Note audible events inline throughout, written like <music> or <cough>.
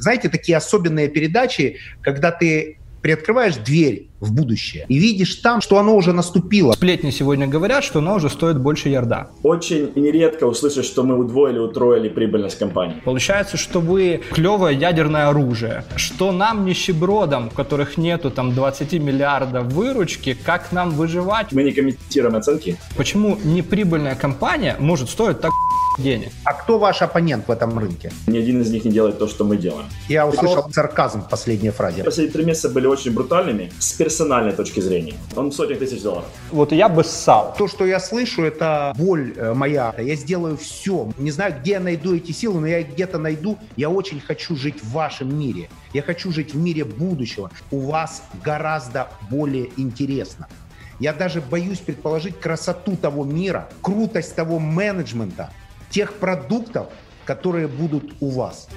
знаете, такие особенные передачи, когда ты приоткрываешь дверь в будущее и видишь там, что оно уже наступило. Сплетни сегодня говорят, что оно уже стоит больше ярда. Очень нередко услышишь, что мы удвоили, утроили прибыльность компании. Получается, что вы клевое ядерное оружие, что нам нищебродам, у которых нету там 20 миллиардов выручки, как нам выживать? Мы не комментируем оценки. Почему неприбыльная компания может стоить так денег. А кто ваш оппонент в этом рынке? Ни один из них не делает то, что мы делаем. Я услышал сарказм в последней фразе. Последние три месяца были очень брутальными с персональной точки зрения. Он сотни тысяч долларов. Вот я бы ссал. То, что я слышу, это боль э, моя. Я сделаю все. Не знаю, где я найду эти силы, но я их где-то найду. Я очень хочу жить в вашем мире. Я хочу жить в мире будущего. У вас гораздо более интересно. Я даже боюсь предположить красоту того мира, крутость того менеджмента, тех продуктов, которые будут у вас.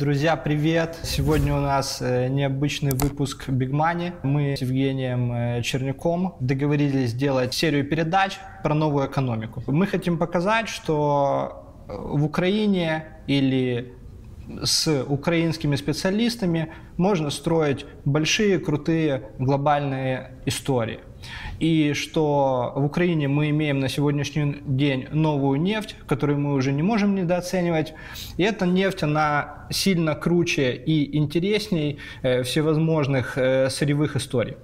Друзья, привет! Сегодня у нас э, необычный выпуск Big Money. Мы с Евгением э, Черняком договорились сделать серию передач про новую экономику. Мы хотим показать, что э, в Украине или с украинскими специалистами можно строить большие, крутые, глобальные истории и что в Украине мы имеем на сегодняшний день новую нефть, которую мы уже не можем недооценивать. И эта нефть, она сильно круче и интересней э, всевозможных э, сырьевых историй.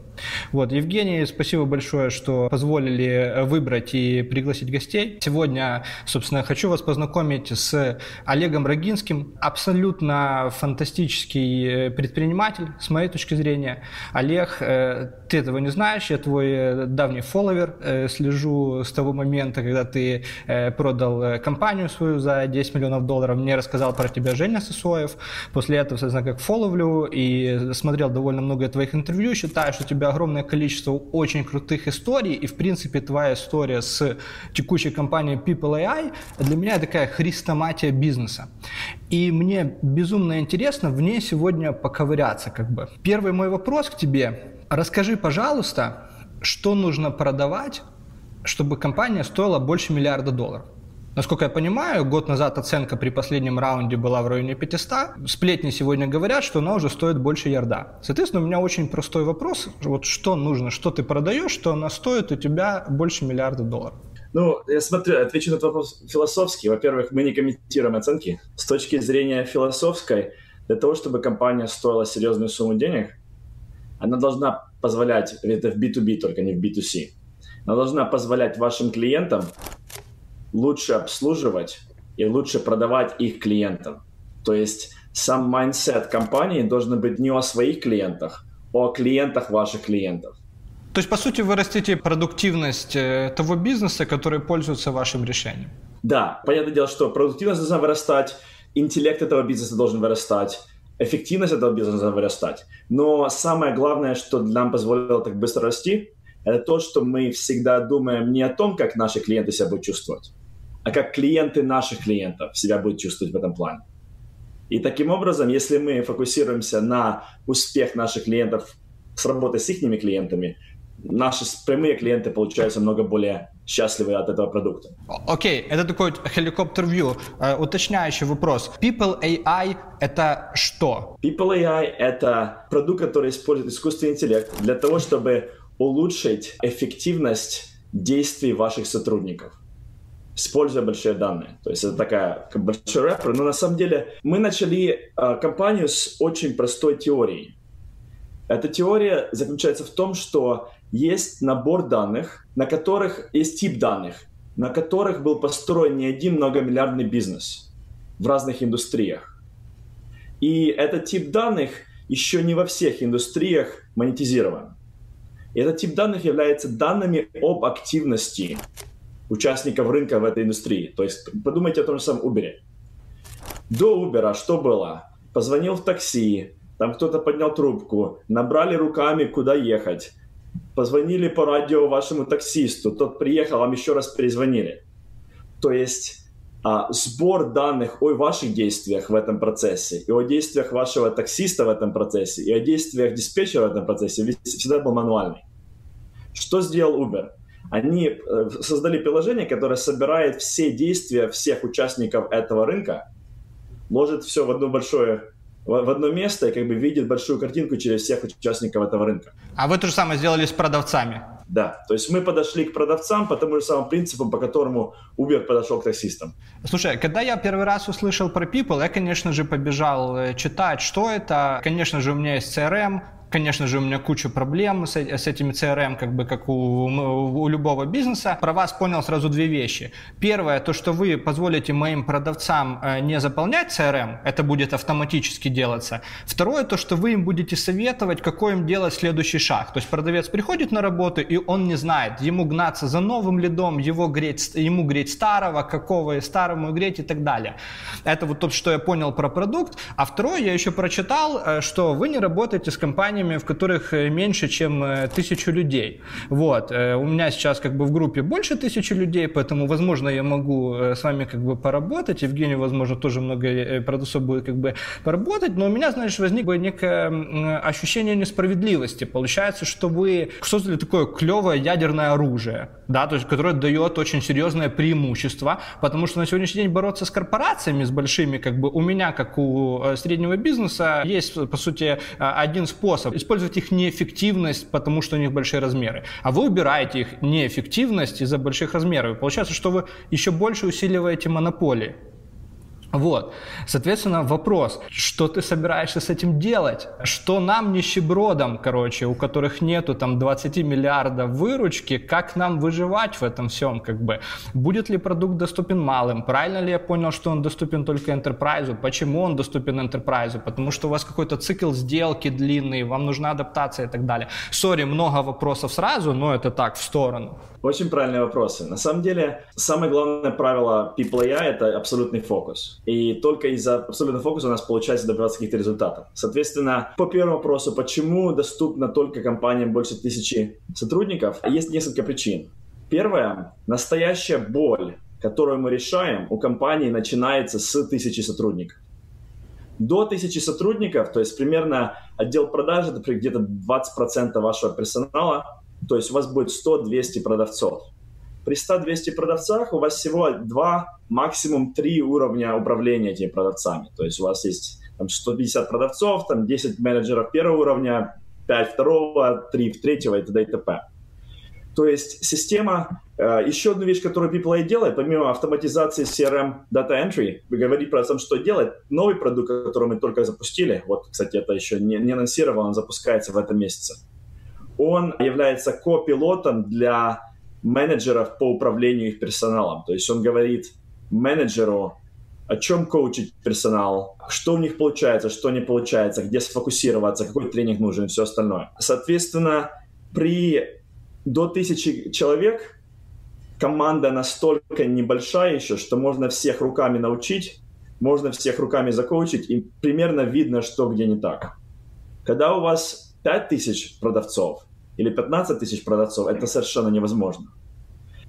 Вот, Евгений, спасибо большое, что позволили выбрать и пригласить гостей. Сегодня, собственно, хочу вас познакомить с Олегом Рогинским, абсолютно фантастический э, предприниматель, с моей точки зрения. Олег, э, ты этого не знаешь, я твой э, давний фолловер, слежу с того момента, когда ты продал компанию свою за 10 миллионов долларов, мне рассказал про тебя Женя Сосоев, после этого, соответственно, как фолловлю и смотрел довольно много твоих интервью, считаю, что тебя огромное количество очень крутых историй, и, в принципе, твоя история с текущей компанией People AI для меня такая хрестоматия бизнеса. И мне безумно интересно в ней сегодня поковыряться, как бы. Первый мой вопрос к тебе. Расскажи, пожалуйста, что нужно продавать, чтобы компания стоила больше миллиарда долларов? Насколько я понимаю, год назад оценка при последнем раунде была в районе 500. Сплетни сегодня говорят, что она уже стоит больше ярда. Соответственно, у меня очень простой вопрос. Вот что нужно, что ты продаешь, что она стоит у тебя больше миллиарда долларов? Ну, я смотрю, отвечу на этот вопрос философски. Во-первых, мы не комментируем оценки. С точки зрения философской, для того, чтобы компания стоила серьезную сумму денег, она должна позволять, это в B2B только, не в B2C, она должна позволять вашим клиентам лучше обслуживать и лучше продавать их клиентам. То есть сам mindset компании должен быть не о своих клиентах, а о клиентах ваших клиентов. То есть, по сути, вы растите продуктивность э, того бизнеса, который пользуется вашим решением. Да, понятное дело, что продуктивность должна вырастать, интеллект этого бизнеса должен вырастать, эффективность этого бизнеса должна вырастать. Но самое главное, что нам позволило так быстро расти, это то, что мы всегда думаем не о том, как наши клиенты себя будут чувствовать, а как клиенты наших клиентов себя будут чувствовать в этом плане. И таким образом, если мы фокусируемся на успех наших клиентов с работой с их клиентами, наши прямые клиенты получаются много более счастливы от этого продукта. Окей, okay, это такой хеликоптер-вью. Uh, уточняющий вопрос. People AI — это что? People AI — это продукт, который использует искусственный интеллект для того, чтобы улучшить эффективность действий ваших сотрудников используя большие данные. То есть это такая как большой рэпер. Но на самом деле мы начали э, компанию с очень простой теорией. Эта теория заключается в том, что есть набор данных, на которых есть тип данных, на которых был построен не один многомиллиардный бизнес в разных индустриях. И этот тип данных еще не во всех индустриях монетизирован. И этот тип данных является данными об активности участников рынка в этой индустрии. То есть подумайте о том же самом Uber. До Uber что было? Позвонил в такси, там кто-то поднял трубку, набрали руками, куда ехать. Позвонили по радио вашему таксисту, тот приехал, вам еще раз перезвонили. То есть а, сбор данных о ваших действиях в этом процессе, и о действиях вашего таксиста в этом процессе, и о действиях диспетчера в этом процессе всегда был мануальный. Что сделал Uber? Они э, создали приложение, которое собирает все действия всех участников этого рынка, ложит все в одно большое в одно место и как бы видит большую картинку через всех участников этого рынка. А вы то же самое сделали с продавцами? Да, то есть мы подошли к продавцам по тому же самому принципу, по которому Uber подошел к таксистам. Слушай, когда я первый раз услышал про People, я, конечно же, побежал э, читать, что это. Конечно же, у меня есть CRM, Конечно же, у меня куча проблем с, с этими CRM, как бы как у, у любого бизнеса. Про вас понял сразу две вещи. Первое, то, что вы позволите моим продавцам э, не заполнять CRM, это будет автоматически делаться. Второе, то, что вы им будете советовать, какой им делать следующий шаг. То есть продавец приходит на работу, и он не знает, ему гнаться за новым лидом, его греть, ему греть старого, какого и старому греть и так далее. Это вот то, что я понял про продукт. А второе, я еще прочитал, э, что вы не работаете с компанией компаниями, в которых э, меньше, чем э, тысячу людей. Вот. Э, у меня сейчас как бы в группе больше тысячи людей, поэтому, возможно, я могу с вами как бы поработать. Евгений, возможно, тоже много продавцов будет как бы поработать. Но у меня, знаешь, возникло некое ощущение несправедливости. Получается, что вы создали такое клевое ядерное оружие, да, то есть, которое дает очень серьезное преимущество, потому что на сегодняшний день бороться с корпорациями, с большими, как бы у меня, как у среднего бизнеса, есть, по сути, один способ способ использовать их неэффективность, потому что у них большие размеры. А вы убираете их неэффективность из-за больших размеров. И получается, что вы еще больше усиливаете монополии. Вот. Соответственно, вопрос, что ты собираешься с этим делать? Что нам, нищебродам, короче, у которых нету там 20 миллиардов выручки, как нам выживать в этом всем, как бы? Будет ли продукт доступен малым? Правильно ли я понял, что он доступен только enterprise? Почему он доступен enterprise? Потому что у вас какой-то цикл сделки длинный, вам нужна адаптация и так далее. Сори, много вопросов сразу, но это так, в сторону. Очень правильные вопросы. На самом деле, самое главное правило People AI — это абсолютный фокус. И только из-за абсолютного фокуса у нас получается добиваться каких-то результатов. Соответственно, по первому вопросу, почему доступно только компаниям больше тысячи сотрудников, есть несколько причин. Первое, настоящая боль, которую мы решаем, у компании начинается с тысячи сотрудников. До тысячи сотрудников, то есть примерно отдел продаж, это где-то 20% вашего персонала, то есть у вас будет 100-200 продавцов. При 100-200 продавцах у вас всего два, максимум три уровня управления этими продавцами. То есть у вас есть там, 150 продавцов, там 10 менеджеров первого уровня, 5 второго, 3 третьего и т.д. и т.п. То есть система, э, еще одну вещь, которую PeopleAI делает, помимо автоматизации CRM Data Entry, вы говорите про то, что делать, новый продукт, который мы только запустили, вот, кстати, это еще не, не анонсировал, он запускается в этом месяце, он является копилотом для менеджеров по управлению их персоналом. То есть он говорит менеджеру, о чем коучить персонал, что у них получается, что не получается, где сфокусироваться, какой тренинг нужен и все остальное. Соответственно, при до тысячи человек команда настолько небольшая еще, что можно всех руками научить, можно всех руками закоучить, и примерно видно, что где не так. Когда у вас 5 тысяч продавцов или 15 тысяч продавцов, это совершенно невозможно.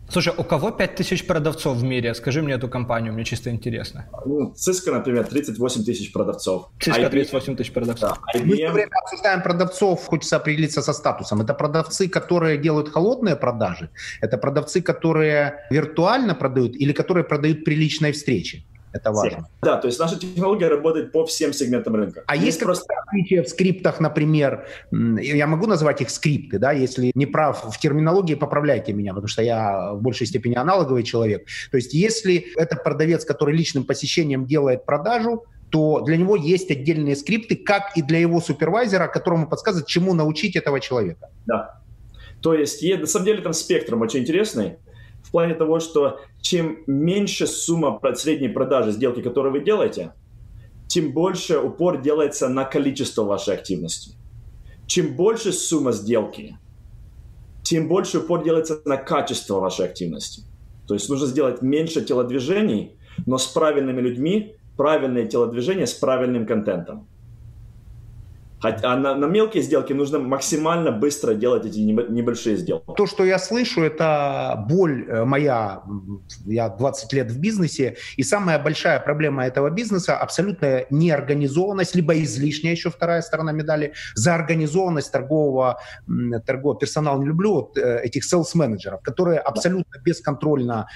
Слушай, у кого 5 тысяч продавцов в мире? Скажи мне эту компанию, мне чисто интересно. Ну, Cisco, например, 38 тысяч продавцов. Cisco 38 тысяч продавцов. Да. IBM... Мы все время обсуждаем продавцов, хочется определиться со статусом. Это продавцы, которые делают холодные продажи? Это продавцы, которые виртуально продают или которые продают при личной встрече? Это важно. Да, то есть наша технология работает по всем сегментам рынка. А есть, есть просто отличие в скриптах, например, я могу назвать их скрипты, да, если не прав в терминологии, поправляйте меня, потому что я в большей степени аналоговый человек. То есть если это продавец, который личным посещением делает продажу, то для него есть отдельные скрипты, как и для его супервайзера, которому подсказывает, чему научить этого человека. Да. То есть, на самом деле, там спектром очень интересный в плане того, что чем меньше сумма средней продажи сделки, которую вы делаете, тем больше упор делается на количество вашей активности. Чем больше сумма сделки, тем больше упор делается на качество вашей активности. То есть нужно сделать меньше телодвижений, но с правильными людьми, правильные телодвижения с правильным контентом. А на, на мелкие сделки нужно максимально быстро делать эти небольшие сделки. То, что я слышу, это боль э, моя. Я 20 лет в бизнесе, и самая большая проблема этого бизнеса – абсолютная неорганизованность, либо излишняя, еще вторая сторона медали, заорганизованность торгового, торгового персонала. Не люблю вот э, этих sales-менеджеров, которые абсолютно бесконтрольно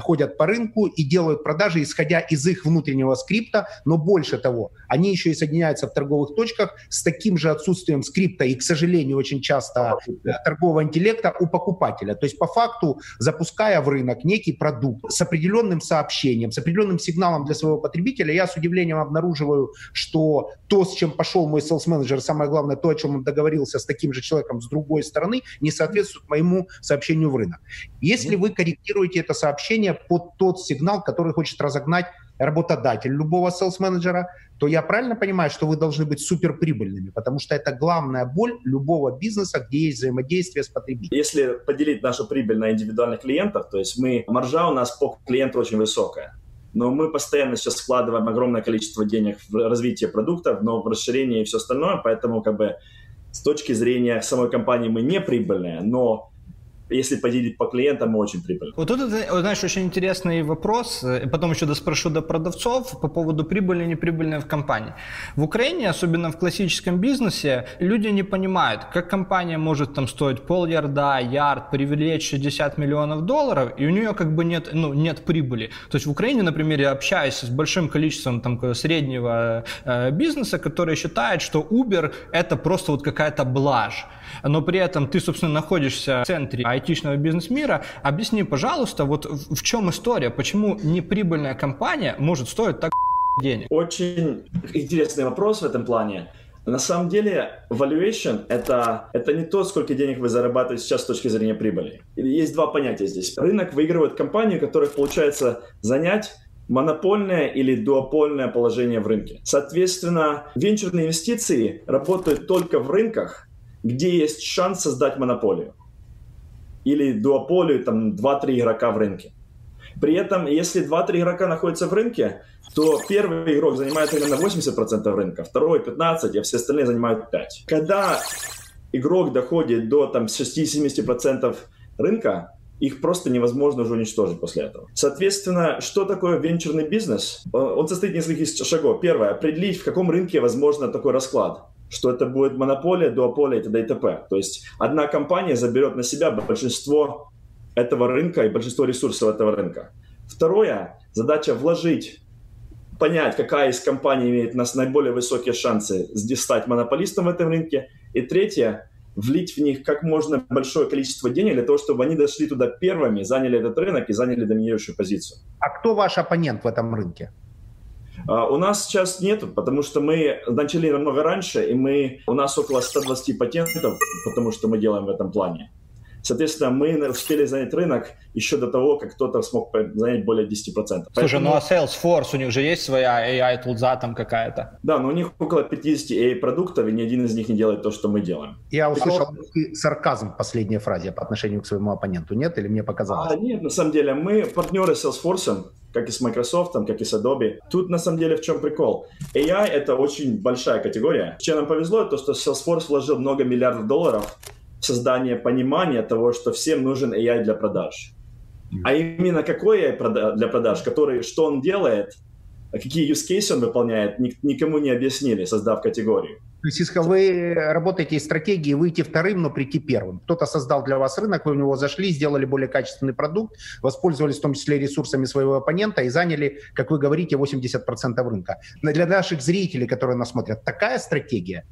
ходят по рынку и делают продажи, исходя из их внутреннего скрипта, но больше того, они еще и соединяются в торговых точках с таким же отсутствием скрипта и, к сожалению, очень часто э, торгового интеллекта у покупателя. То есть по факту, запуская в рынок некий продукт с определенным сообщением, с определенным сигналом для своего потребителя, я с удивлением обнаруживаю, что то, с чем пошел мой селс-менеджер, самое главное, то, о чем он договорился с таким же человеком с другой стороны, не соответствует моему сообщению в рынок. Если вы корректируете это сообщение под тот сигнал, который хочет разогнать работодатель любого селс-менеджера, то я правильно понимаю, что вы должны быть суперприбыльными, потому что это главная боль любого бизнеса, где есть взаимодействие с потребителем. Если поделить нашу прибыль на индивидуальных клиентов, то есть мы, маржа у нас по клиенту очень высокая, но мы постоянно сейчас складываем огромное количество денег в развитие продуктов, но в расширение и все остальное, поэтому как бы с точки зрения самой компании мы не прибыльные, но если поделить по клиентам, очень прибыльны. Вот тут, знаешь, очень интересный вопрос, э, потом еще спрошу до продавцов по поводу прибыли и неприбыльной в компании. В Украине, особенно в классическом бизнесе, люди не понимают, как компания может там стоить пол ярда, ярд, привлечь 60 миллионов долларов, и у нее как бы нет, ну, нет прибыли. То есть в Украине, например, я общаюсь с большим количеством там среднего э, бизнеса, который считает, что Uber это просто вот какая-то блажь но при этом ты, собственно, находишься в центре айтишного бизнес-мира. Объясни, пожалуйста, вот в чем история, почему неприбыльная компания может стоить так денег? Очень интересный вопрос в этом плане. На самом деле, valuation это, это не то, сколько денег вы зарабатываете сейчас с точки зрения прибыли. Есть два понятия здесь. Рынок выигрывает компании, у получается занять монопольное или дуопольное положение в рынке. Соответственно, венчурные инвестиции работают только в рынках, где есть шанс создать монополию или дуополию, там 2-3 игрока в рынке. При этом, если 2-3 игрока находятся в рынке, то первый игрок занимает именно 80% рынка, второй 15%, а все остальные занимают 5%. Когда игрок доходит до там, 60-70% рынка, их просто невозможно уже уничтожить после этого. Соответственно, что такое венчурный бизнес? Он состоит из нескольких шагов. Первое, определить, в каком рынке возможно такой расклад что это будет монополия, дуополия и т.д. и т.п. То есть одна компания заберет на себя большинство этого рынка и большинство ресурсов этого рынка. Второе, задача вложить, понять, какая из компаний имеет нас наиболее высокие шансы стать монополистом в этом рынке. И третье, влить в них как можно большое количество денег для того, чтобы они дошли туда первыми, заняли этот рынок и заняли доминирующую позицию. А кто ваш оппонент в этом рынке? А, у нас сейчас нет, потому что мы начали намного раньше, и мы, у нас около 120 патентов, потому что мы делаем в этом плане. Соответственно, мы успели занять рынок еще до того, как кто-то смог занять более 10%. Слушай, Поэтому... ну а Salesforce, у них же есть своя AI-тулза там какая-то? Да, но у них около 50 AI-продуктов, и ни один из них не делает то, что мы делаем. Я услышал а... сарказм в последней фразе по отношению к своему оппоненту, нет? Или мне показалось? А, нет, на самом деле, мы партнеры с Salesforce, как и с Microsoft, как и с Adobe. Тут на самом деле в чем прикол? AI — это очень большая категория. Чем нам повезло, то что Salesforce вложил много миллиардов долларов в создание понимания того, что всем нужен AI для продаж. А именно какой AI для продаж, который, что он делает, какие use cases он выполняет, никому не объяснили, создав категорию. То есть вы работаете из стратегии выйти вторым, но прийти первым. Кто-то создал для вас рынок, вы в него зашли, сделали более качественный продукт, воспользовались в том числе ресурсами своего оппонента и заняли, как вы говорите, 80% рынка. Но для наших зрителей, которые нас смотрят, такая стратегия?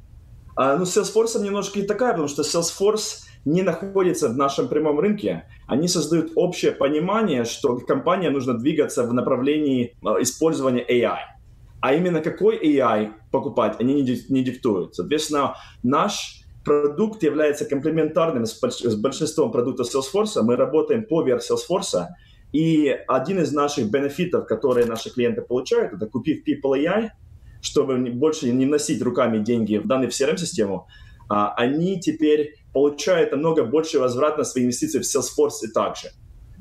А, ну, с Salesforce немножко и такая, потому что Salesforce не находится в нашем прямом рынке. Они создают общее понимание, что компания нужно двигаться в направлении а, использования AI – а именно какой AI покупать, они не, диктуют. Соответственно, наш продукт является комплементарным с, большинством продуктов Salesforce. Мы работаем поверх Salesforce. И один из наших бенефитов, которые наши клиенты получают, это купив People AI, чтобы больше не вносить руками деньги в данную CRM-систему, а, они теперь получают намного больше возврат на свои инвестиции в Salesforce и также.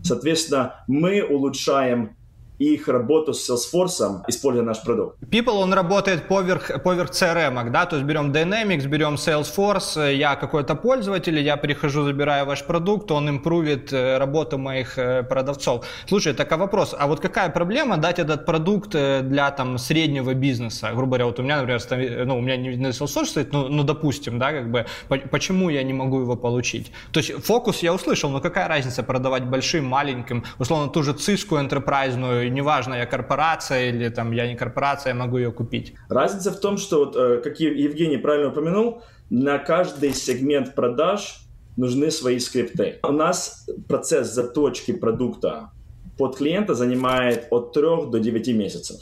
Соответственно, мы улучшаем их работу с Salesforce, используя наш продукт. People, он работает поверх, поверх CRM, да, то есть берем Dynamics, берем Salesforce, я какой-то пользователь, я прихожу, забираю ваш продукт, он импровит э, работу моих э, продавцов. Слушай, так а вопрос, а вот какая проблема дать этот продукт э, для там среднего бизнеса? Грубо говоря, вот у меня, например, ну, у меня не Salesforce стоит, ну, ну, допустим, да, как бы, почему я не могу его получить? То есть фокус я услышал, но какая разница продавать большим, маленьким, условно, ту же циску enterprise, неважно, я корпорация или там я не корпорация, я могу ее купить. Разница в том, что, вот, э, как Евгений правильно упомянул, на каждый сегмент продаж нужны свои скрипты. У нас процесс заточки продукта под клиента занимает от 3 до 9 месяцев.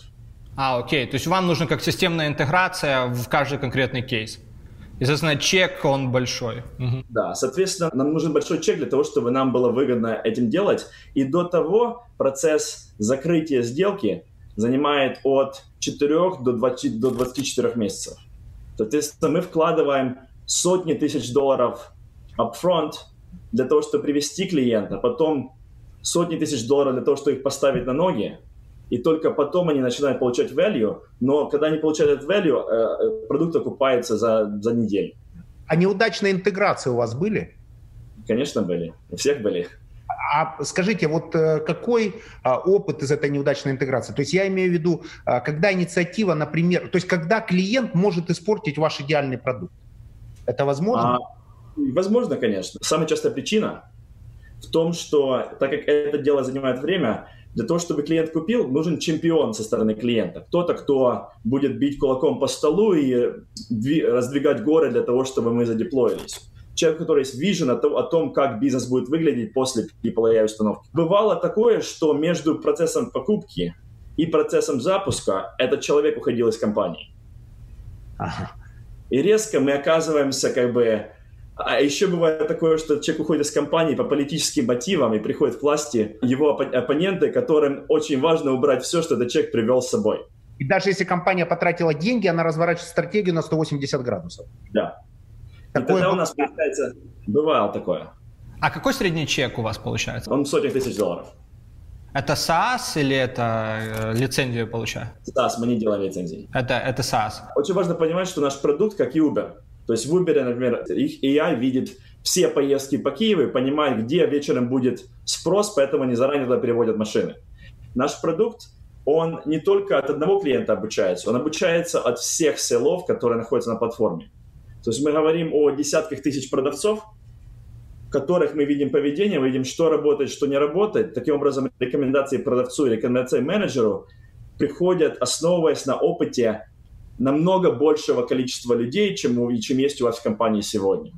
А, окей. То есть вам нужна как системная интеграция в каждый конкретный кейс. И, соответственно, чек, он большой. Угу. Да, соответственно, нам нужен большой чек для того, чтобы нам было выгодно этим делать. И до того процесс закрытия сделки занимает от 4 до, 20, до 24 месяцев. Соответственно, мы вкладываем сотни тысяч долларов upfront для того, чтобы привести клиента, потом сотни тысяч долларов для того, чтобы их поставить на ноги, и только потом они начинают получать value, но когда они получают этот value, э, э, продукт окупается за, за неделю. А неудачные интеграции у вас были? Конечно, были. У всех были. А скажите, вот э, какой а, опыт из этой неудачной интеграции? То есть я имею в виду, а, когда инициатива, например, то есть когда клиент может испортить ваш идеальный продукт? Это возможно? А, возможно, конечно. Самая частая причина в том, что так как это дело занимает время, для того, чтобы клиент купил, нужен чемпион со стороны клиента. Кто-то, кто будет бить кулаком по столу и раздвигать горы для того, чтобы мы задеплоились. Человек, который есть вижен о, том, о том, как бизнес будет выглядеть после PPLA установки. Бывало такое, что между процессом покупки и процессом запуска этот человек уходил из компании. Ага. И резко мы оказываемся как бы а еще бывает такое, что человек уходит из компании по политическим мотивам и приходит к власти его оппоненты, которым очень важно убрать все, что этот человек привел с собой. И даже если компания потратила деньги, она разворачивает стратегию на 180 градусов. Да. Такое и тогда у нас получается, бывало такое. А какой средний чек у вас получается? Он сотни тысяч долларов. Это SaaS или это э, лицензию получаю? SaaS, мы не делаем лицензии. Это, это SaaS. Очень важно понимать, что наш продукт, как и Uber, то есть в Uber, например, их AI видит все поездки по Киеву и понимает, где вечером будет спрос, поэтому они заранее туда переводят машины. Наш продукт, он не только от одного клиента обучается, он обучается от всех селов, которые находятся на платформе. То есть мы говорим о десятках тысяч продавцов, которых мы видим поведение, мы видим, что работает, что не работает. Таким образом, рекомендации продавцу и рекомендации менеджеру приходят, основываясь на опыте намного большего количества людей, чем, чем есть у вас в компании сегодня.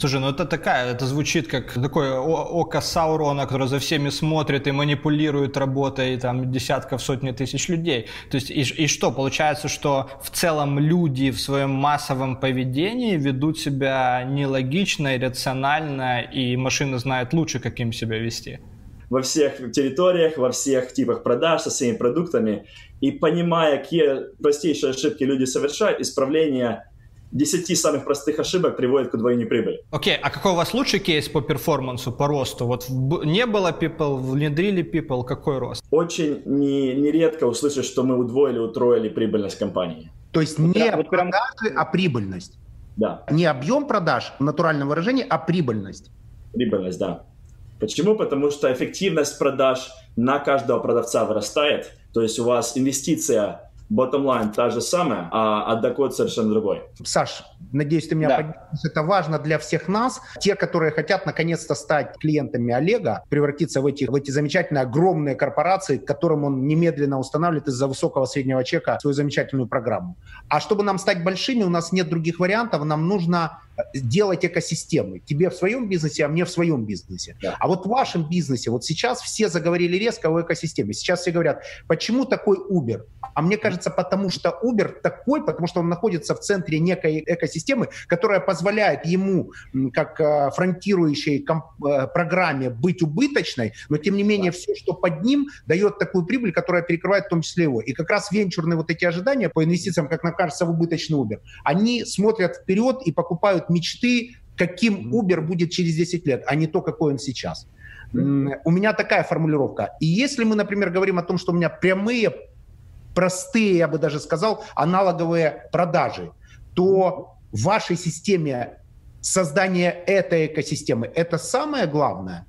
Слушай, ну это такая, это звучит как такое око Саурона, которое за всеми смотрит и манипулирует работой там десятков, сотни тысяч людей. То есть и, и что, получается, что в целом люди в своем массовом поведении ведут себя нелогично, иррационально, и машина знает лучше, как им себя вести? Во всех территориях, во всех типах продаж со всеми продуктами. И понимая, какие простейшие ошибки люди совершают, исправление 10 самых простых ошибок приводит к удвоению прибыли. Окей, okay, а какой у вас лучший кейс по перформансу, по росту? Вот не было people, внедрили people, какой рост? Очень не, нередко услышать, что мы удвоили, утроили прибыльность компании. То есть не прям, продажи, а прибыльность. Да. Не объем продаж в натуральном выражении, а прибыльность. Прибыльность, да. Почему? Потому что эффективность продаж на каждого продавца вырастает. То есть у вас инвестиция bottom line та же самая, а, а доход совершенно другой. Саш, надеюсь, ты меня да. поддержишь. Это важно для всех нас. Те, которые хотят наконец-то стать клиентами Олега, превратиться в эти, в эти замечательные огромные корпорации, к которым он немедленно устанавливает из-за высокого среднего чека свою замечательную программу. А чтобы нам стать большими, у нас нет других вариантов. Нам нужно делать экосистемы. Тебе в своем бизнесе, а мне в своем бизнесе. Да. А вот в вашем бизнесе, вот сейчас все заговорили резко о экосистеме. Сейчас все говорят, почему такой Uber? А мне кажется, потому что Uber такой, потому что он находится в центре некой экосистемы, которая позволяет ему, как э, фронтирующей э, программе, быть убыточной, но тем не менее да. все, что под ним, дает такую прибыль, которая перекрывает в том числе его. И как раз венчурные вот эти ожидания по инвестициям, как нам кажется, в убыточный Uber, они смотрят вперед и покупают мечты, каким Uber будет через 10 лет, а не то, какой он сейчас. У меня такая формулировка. И если мы, например, говорим о том, что у меня прямые, простые, я бы даже сказал, аналоговые продажи, то в вашей системе создание этой экосистемы – это самое главное?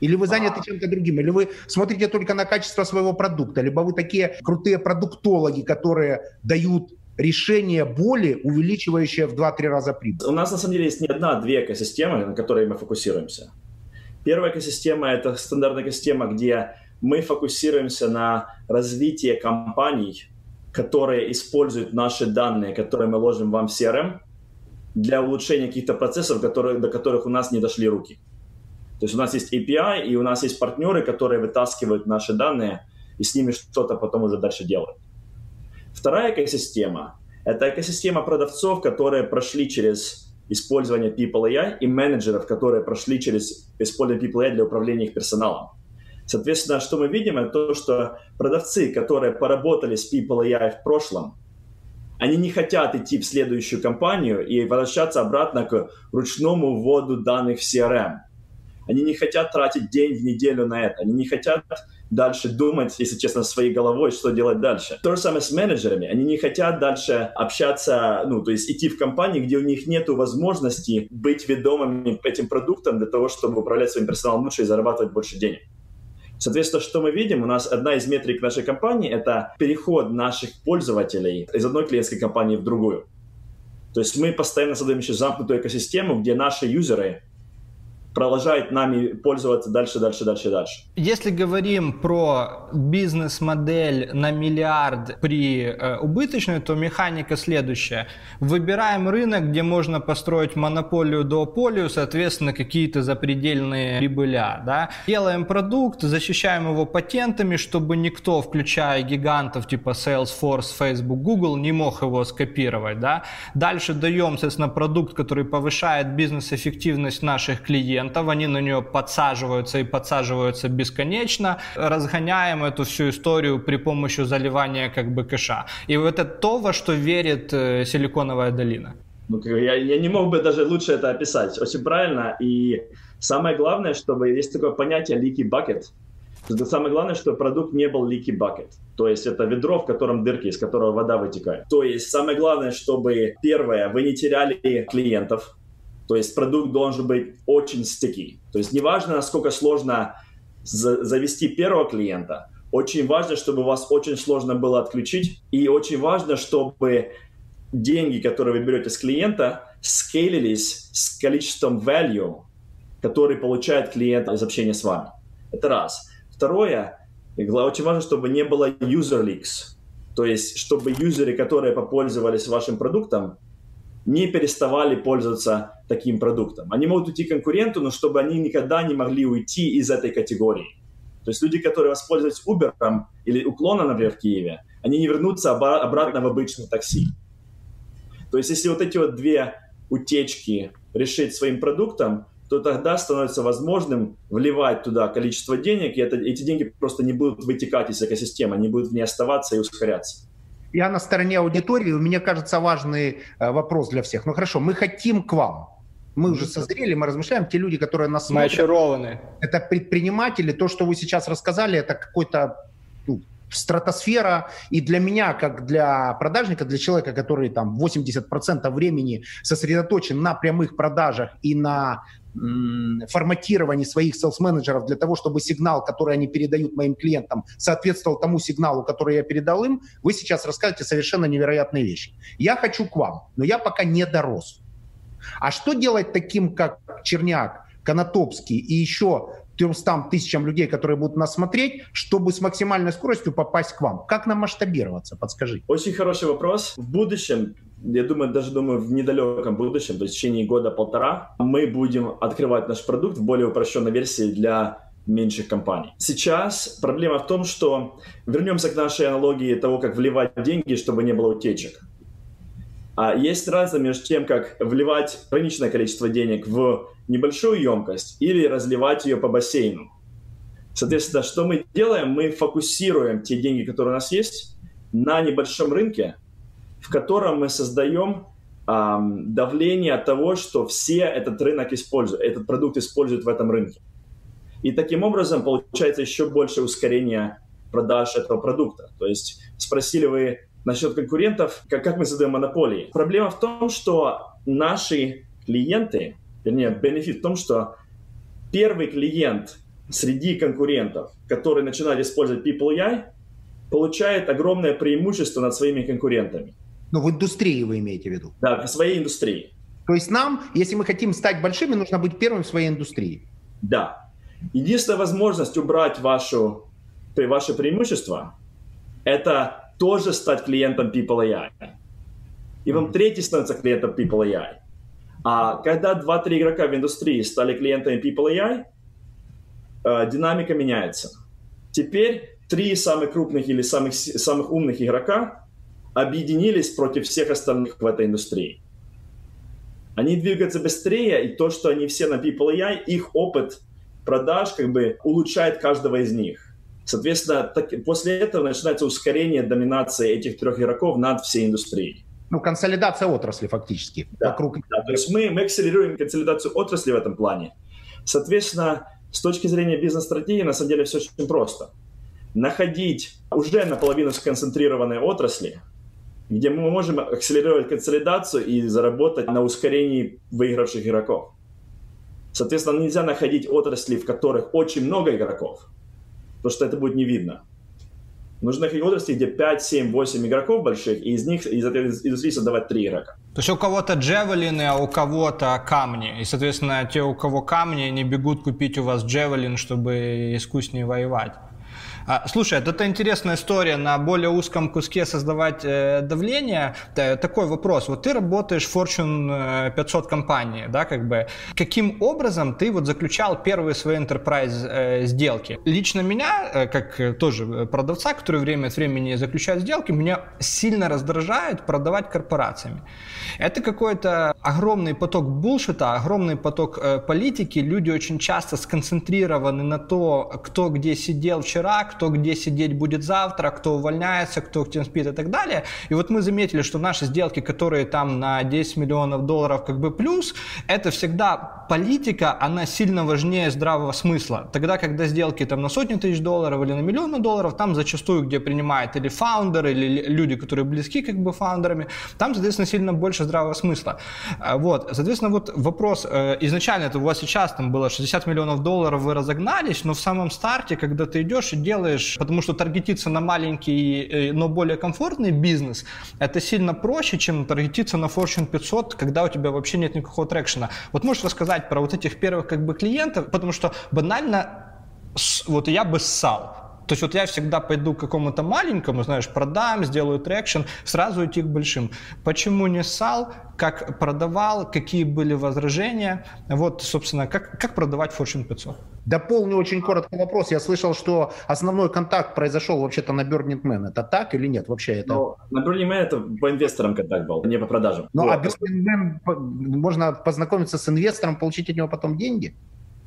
Или вы заняты чем-то другим? Или вы смотрите только на качество своего продукта? Либо вы такие крутые продуктологи, которые дают решение боли, увеличивающее в 2-3 раза прибыль? У нас на самом деле есть не одна, а две экосистемы, на которые мы фокусируемся. Первая экосистема – это стандартная экосистема, где мы фокусируемся на развитии компаний, которые используют наши данные, которые мы ложим вам в CRM, для улучшения каких-то процессов, которые, до которых у нас не дошли руки. То есть у нас есть API, и у нас есть партнеры, которые вытаскивают наши данные и с ними что-то потом уже дальше делают. Вторая экосистема – это экосистема продавцов, которые прошли через использование People AI и менеджеров, которые прошли через использование People AI для управления их персоналом. Соответственно, что мы видим, это то, что продавцы, которые поработали с People AI в прошлом, они не хотят идти в следующую компанию и возвращаться обратно к ручному вводу данных в CRM. Они не хотят тратить день в неделю на это. Они не хотят дальше думать, если честно, своей головой, что делать дальше. То же самое с менеджерами. Они не хотят дальше общаться, ну, то есть идти в компании, где у них нет возможности быть ведомыми этим продуктом для того, чтобы управлять своим персоналом лучше и зарабатывать больше денег. Соответственно, что мы видим? У нас одна из метрик нашей компании – это переход наших пользователей из одной клиентской компании в другую. То есть мы постоянно создаем еще замкнутую экосистему, где наши юзеры продолжает нами пользоваться дальше, дальше, дальше, дальше. Если говорим про бизнес-модель на миллиард при э, убыточной, то механика следующая. Выбираем рынок, где можно построить монополию, дуополию, соответственно, какие-то запредельные прибыля. Да? Делаем продукт, защищаем его патентами, чтобы никто, включая гигантов типа Salesforce, Facebook, Google, не мог его скопировать. Да? Дальше даем, соответственно, продукт, который повышает бизнес-эффективность наших клиентов, клиентов, они на нее подсаживаются и подсаживаются бесконечно, разгоняем эту всю историю при помощи заливания как бы кэша. И вот это то, во что верит э, Силиконовая долина. Ну, я, я не мог бы даже лучше это описать. Очень правильно. И самое главное, чтобы есть такое понятие leaky bucket. Это самое главное, что продукт не был leaky bucket. То есть это ведро, в котором дырки, из которого вода вытекает. То есть самое главное, чтобы, первое, вы не теряли клиентов, то есть продукт должен быть очень sticky. То есть неважно, насколько сложно за завести первого клиента, очень важно, чтобы вас очень сложно было отключить, и очень важно, чтобы деньги, которые вы берете с клиента, скейлились с количеством value, который получает клиент из общения с вами. Это раз. Второе, очень важно, чтобы не было user leaks. То есть, чтобы юзеры, которые попользовались вашим продуктом, не переставали пользоваться таким продуктом. Они могут уйти конкуренту, но чтобы они никогда не могли уйти из этой категории. То есть люди, которые воспользовались Uber или уклона, например, в Киеве, они не вернутся обратно в обычное такси. То есть если вот эти вот две утечки решить своим продуктом, то тогда становится возможным вливать туда количество денег, и это, эти деньги просто не будут вытекать из экосистемы, они будут в ней оставаться и ускоряться. Я на стороне аудитории, мне кажется, важный э, вопрос для всех. Ну хорошо, мы хотим к вам. Мы уже созрели, мы размышляем. Те люди, которые нас мы смотрят, очарованы. это предприниматели. То, что вы сейчас рассказали, это какой-то ну, стратосфера. И для меня, как для продажника, для человека, который там 80% времени сосредоточен на прямых продажах и на форматировании своих селс-менеджеров для того, чтобы сигнал, который они передают моим клиентам, соответствовал тому сигналу, который я передал им, вы сейчас расскажете совершенно невероятные вещи. Я хочу к вам, но я пока не дорос. А что делать таким, как Черняк, Конотопский и еще 300 тысячам людей, которые будут нас смотреть, чтобы с максимальной скоростью попасть к вам? Как нам масштабироваться? Подскажи. Очень хороший вопрос. В будущем я думаю, даже думаю, в недалеком будущем, то есть в течение года-полтора, мы будем открывать наш продукт в более упрощенной версии для меньших компаний. Сейчас проблема в том, что вернемся к нашей аналогии того, как вливать деньги, чтобы не было утечек. А есть разница между тем, как вливать ограниченное количество денег в небольшую емкость или разливать ее по бассейну. Соответственно, что мы делаем? Мы фокусируем те деньги, которые у нас есть, на небольшом рынке, в котором мы создаем эм, давление того, что все этот рынок используют, этот продукт используют в этом рынке. И таким образом получается еще больше ускорения продаж этого продукта. То есть спросили вы насчет конкурентов, как, как мы создаем монополии. Проблема в том, что наши клиенты, вернее, бенефит в том, что первый клиент среди конкурентов, который начинает использовать People AI, получает огромное преимущество над своими конкурентами. Ну, в индустрии вы имеете в виду? Да, в своей индустрии. То есть нам, если мы хотим стать большими, нужно быть первым в своей индустрии. Да. Единственная возможность убрать вашу, ваше преимущество – это тоже стать клиентом People AI. И вам третий становится клиентом People AI. А когда 2-3 игрока в индустрии стали клиентами People AI, э, динамика меняется. Теперь три самых крупных или самых, самых умных игрока объединились против всех остальных в этой индустрии. Они двигаются быстрее, и то, что они все на People AI, их опыт продаж как бы улучшает каждого из них. Соответственно, так, после этого начинается ускорение доминации этих трех игроков над всей индустрией. Ну, консолидация отрасли фактически. Да, вокруг... да то есть мы, мы акселерируем консолидацию отрасли в этом плане. Соответственно, с точки зрения бизнес-стратегии, на самом деле все очень просто. Находить уже наполовину сконцентрированные отрасли, где мы можем акселерировать консолидацию и заработать на ускорении выигравших игроков. Соответственно, нельзя находить отрасли, в которых очень много игроков, потому что это будет не видно. Нужно находить отрасли, где 5, 7, 8 игроков больших, и из них из этой индустрии создавать 3 игрока. То есть у кого-то джевелины, а у кого-то камни. И, соответственно, те, у кого камни, не бегут купить у вас джевелин, чтобы искуснее воевать. А, слушай, это интересная история на более узком куске создавать э, давление. Да, такой вопрос. Вот ты работаешь в Fortune 500 э, компании, да, как бы. Каким образом ты вот заключал первые свои enterprise э, сделки? Лично меня, э, как э, тоже продавца, который время от времени заключает сделки, меня сильно раздражает продавать корпорациями. Это какой-то огромный поток булшита, огромный поток э, политики. Люди очень часто сконцентрированы на то, кто где сидел вчера, кто где сидеть будет завтра, кто увольняется, кто где спит и так далее. И вот мы заметили, что наши сделки, которые там на 10 миллионов долларов как бы плюс, это всегда политика, она сильно важнее здравого смысла. Тогда, когда сделки там на сотни тысяч долларов или на миллионы долларов, там зачастую, где принимает или фаундер, или люди, которые близки как бы фаундерами, там, соответственно, сильно больше здравого смысла. А, вот, соответственно, вот вопрос, э, изначально это у вас сейчас там было 60 миллионов долларов, вы разогнались, но в самом старте, когда ты идешь и делаешь делаешь, потому что таргетиться на маленький, э, но более комфортный бизнес, это сильно проще, чем таргетиться на Fortune 500, когда у тебя вообще нет никакого traction а. Вот можешь рассказать про вот этих первых как бы клиентов, потому что банально вот я бы ссал. То есть вот я всегда пойду к какому-то маленькому, знаешь, продам, сделаю traction, сразу идти к большим. Почему не ссал, как продавал, какие были возражения? Вот, собственно, как, как продавать Fortune 500? Дополню очень коротко вопрос. Я слышал, что основной контакт произошел вообще-то на Burning Man. Это так или нет вообще? Это... Ну, на Burning Man это по инвесторам контакт был, не по продажам. Ну, а вот. а Burning Man можно познакомиться с инвестором, получить от него потом деньги?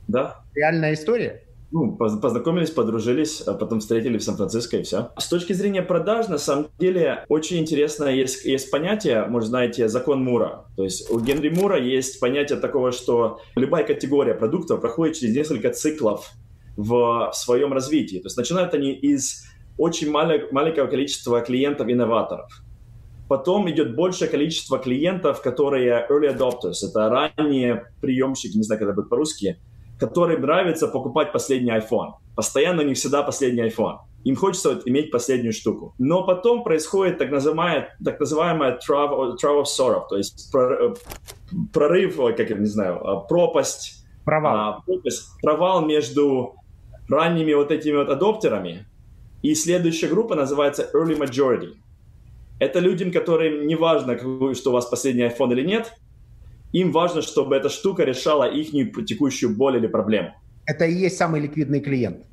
Да. Реальная история? Ну, познакомились, подружились, а потом встретили в Сан-Франциско и все. С точки зрения продаж, на самом деле, очень интересно, есть, есть понятие, может, знаете, закон Мура. То есть у Генри Мура есть понятие такого, что любая категория продуктов проходит через несколько циклов в, в своем развитии. То есть начинают они из очень малек, маленького количества клиентов-инноваторов. Потом идет большее количество клиентов, которые early adopters, это ранние приемщики, не знаю, как это будет по-русски, которым нравится покупать последний iPhone. Постоянно не всегда последний iPhone. Им хочется вот иметь последнюю штуку. Но потом происходит так называемая, так называемая trove, trove of sorrow, то есть э, прорыв, как я не знаю, а, пропасть. Провал. А, пропасть, провал между ранними вот этими вот адоптерами. И следующая группа называется early majority. Это людям, которым не важно, что у вас последний iPhone или нет, им важно, чтобы эта штука решала их текущую боль или проблему. Это и есть самый ликвидный клиент.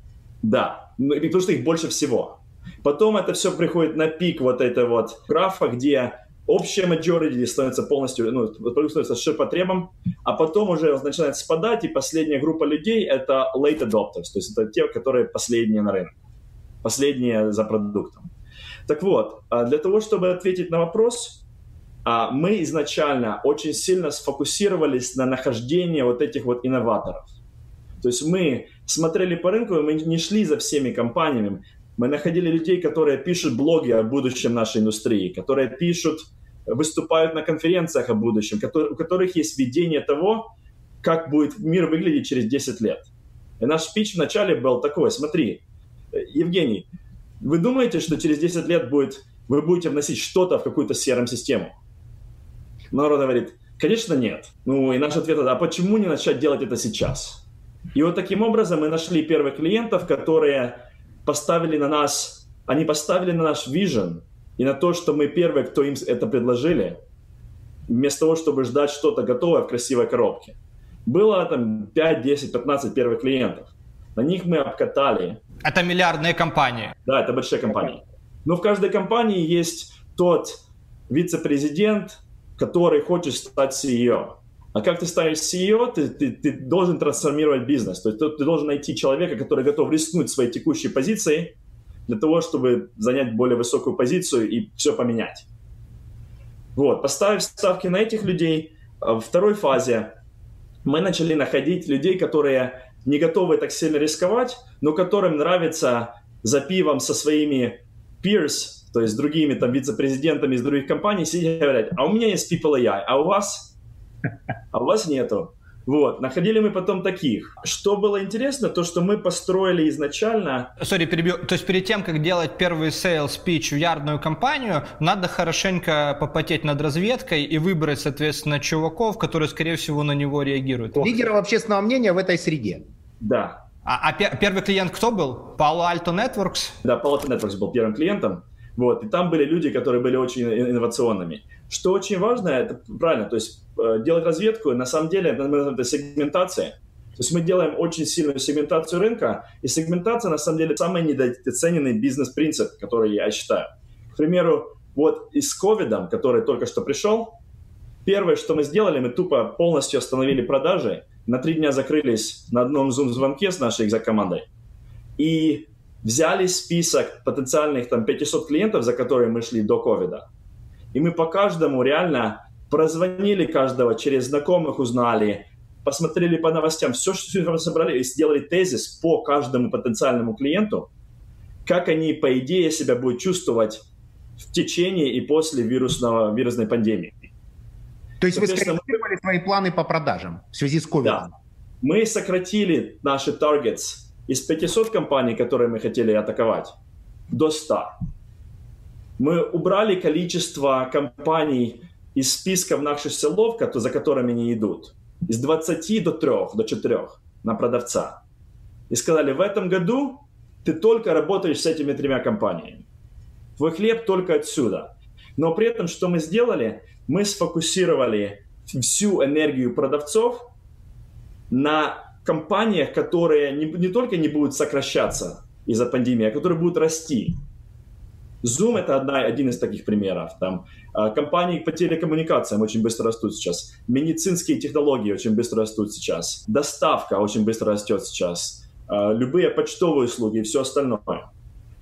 Да, ну, потому что их больше всего. Потом это все приходит на пик вот этой вот графа, где общая majority становится полностью, ну, продукт становится ширпотребом, а потом уже начинает спадать, и последняя группа людей — это late adopters, то есть это те, которые последние на рынке, последние за продуктом. Так вот, а для того, чтобы ответить на вопрос, мы изначально очень сильно сфокусировались на нахождении вот этих вот инноваторов. То есть мы смотрели по рынку, мы не шли за всеми компаниями. Мы находили людей, которые пишут блоги о будущем нашей индустрии, которые пишут, выступают на конференциях о будущем, которые, у которых есть видение того, как будет мир выглядеть через 10 лет. И наш спич вначале был такой, смотри, Евгений, вы думаете, что через 10 лет будет, вы будете вносить что-то в какую-то CRM-систему? Народ говорит, конечно нет. Ну и наш ответ, а почему не начать делать это сейчас? И вот таким образом мы нашли первых клиентов, которые поставили на нас, они поставили на наш vision и на то, что мы первые, кто им это предложили, вместо того, чтобы ждать что-то готовое в красивой коробке. Было там 5, 10, 15 первых клиентов. На них мы обкатали. Это миллиардные компании. Да, это большие компании. Но в каждой компании есть тот вице-президент, который хочет стать CEO. А как ты станешь CEO, ты, ты, ты должен трансформировать бизнес. То есть ты, должен найти человека, который готов рискнуть своей текущей позицией для того, чтобы занять более высокую позицию и все поменять. Вот, поставив ставки на этих людей, а во второй фазе мы начали находить людей, которые не готовы так сильно рисковать, но которым нравится за пивом со своими peers, то есть с другими там вице-президентами из других компаний, сидеть и говорить, а у меня есть People AI, а у вас а у вас нету. Вот, находили мы потом таких. Что было интересно, то, что мы построили изначально... Сори, перебью. То есть перед тем, как делать первый sales pitch в ярдную компанию, надо хорошенько попотеть над разведкой и выбрать, соответственно, чуваков, которые, скорее всего, на него реагируют. Лидеров общественного мнения в этой среде. Да. А, а пер- первый клиент кто был? Palo Alto Networks? Да, Palo Alto Networks был первым клиентом. Вот, и там были люди, которые были очень инновационными. Что очень важно, это правильно, то есть э, делать разведку, на самом деле, это сегментация. То есть мы делаем очень сильную сегментацию рынка, и сегментация, на самом деле, самый недооцененный бизнес-принцип, который я считаю. К примеру, вот и с ковидом, который только что пришел, первое, что мы сделали, мы тупо полностью остановили продажи, на три дня закрылись на одном зум-звонке с нашей экзокомандой, и взяли список потенциальных там 500 клиентов, за которые мы шли до ковида, и мы по каждому реально прозвонили каждого, через знакомых узнали, посмотрели по новостям, все, что мы собрали, и сделали тезис по каждому потенциальному клиенту, как они, по идее, себя будут чувствовать в течение и после вирусного, вирусной пандемии. То есть вы скорректировали свои планы по продажам в связи с COVID? Да. Мы сократили наши targets из 500 компаний, которые мы хотели атаковать, до 100. Мы убрали количество компаний из списка наших селов, за которыми они идут, из 20 до 3, до 4 на продавца. И сказали, в этом году ты только работаешь с этими тремя компаниями. Твой хлеб только отсюда. Но при этом, что мы сделали, мы сфокусировали всю энергию продавцов на компаниях, которые не, не только не будут сокращаться из-за пандемии, а которые будут расти. Zoom это одна, один из таких примеров. Там, а, компании по телекоммуникациям очень быстро растут сейчас. Медицинские технологии очень быстро растут сейчас. Доставка очень быстро растет сейчас. А, любые почтовые услуги и все остальное.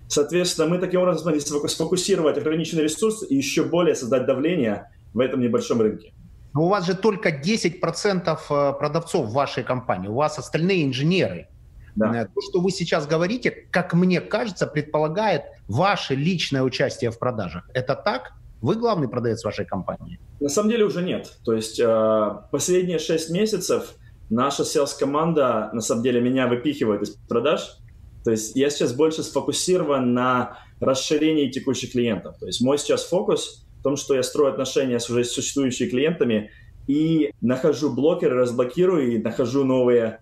Соответственно, мы таким образом смогли сфокусировать ограниченный ресурс и еще более создать давление в этом небольшом рынке. Но у вас же только 10% э, продавцов в вашей компании, у вас остальные инженеры. Да. Э, то, что вы сейчас говорите, как мне кажется, предполагает ваше личное участие в продажах. Это так? Вы главный продавец вашей компании? На самом деле уже нет. То есть э, последние 6 месяцев наша sales-команда, на самом деле, меня выпихивает из продаж. То есть я сейчас больше сфокусирован на расширении текущих клиентов. То есть мой сейчас фокус в том, что я строю отношения с уже существующими клиентами и нахожу блокеры, разблокирую и нахожу новые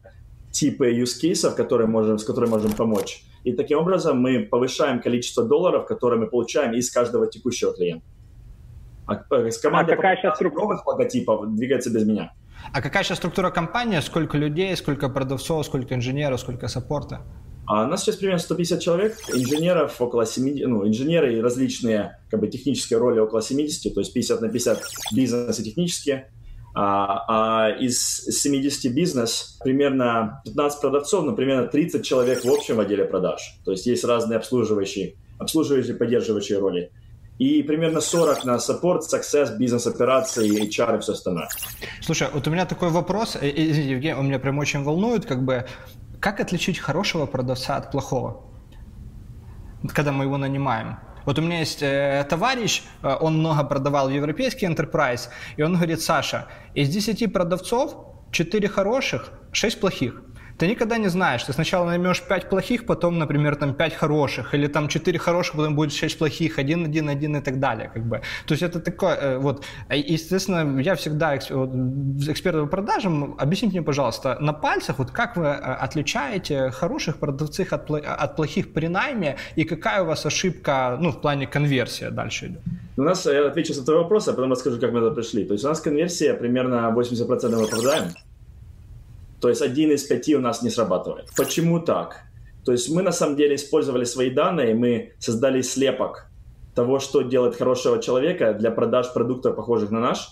типы use cases, которые можем, с которыми можем помочь. И таким образом мы повышаем количество долларов, которые мы получаем из каждого текущего клиента. А, э, команда а какая сейчас структура? новых логотипов двигается без меня. А какая сейчас структура компании? Сколько людей, сколько продавцов, сколько инженеров, сколько саппорта? А у нас сейчас примерно 150 человек, инженеров около 70, ну, инженеры и различные как бы, технические роли около 70, то есть 50 на 50 бизнес и технические. А, а из 70 бизнес примерно 15 продавцов, но примерно 30 человек в общем в отделе продаж. То есть есть разные обслуживающие, обслуживающие, поддерживающие роли. и примерно 40 на саппорт, success, бизнес-операции, HR и все остальное. Слушай, вот у меня такой вопрос, э, извините, Евгений, он меня прям очень волнует, как бы, как отличить хорошего продавца от плохого, когда мы его нанимаем? Вот у меня есть э, товарищ, э, он много продавал в европейский enterprise, и он говорит, Саша, из 10 продавцов 4 хороших, 6 плохих. Ты никогда не знаешь. Ты сначала наймешь 5 плохих, потом, например, там 5 хороших, или там 4 хороших, потом будет 6 плохих, 1, 1, 1 и так далее. Как бы. То есть это такое, э, вот, естественно, я всегда эксперт по продажам, объясните мне, пожалуйста, на пальцах, вот как вы э, отличаете хороших продавцов от, от плохих при найме, и какая у вас ошибка, ну, в плане конверсии дальше идет? У нас, я отвечу на твой вопрос, а потом расскажу, как мы туда пришли. То есть у нас конверсия примерно 80% мы продаем, то есть один из пяти у нас не срабатывает. Почему так? То есть мы на самом деле использовали свои данные, мы создали слепок того, что делает хорошего человека для продаж продуктов, похожих на наш.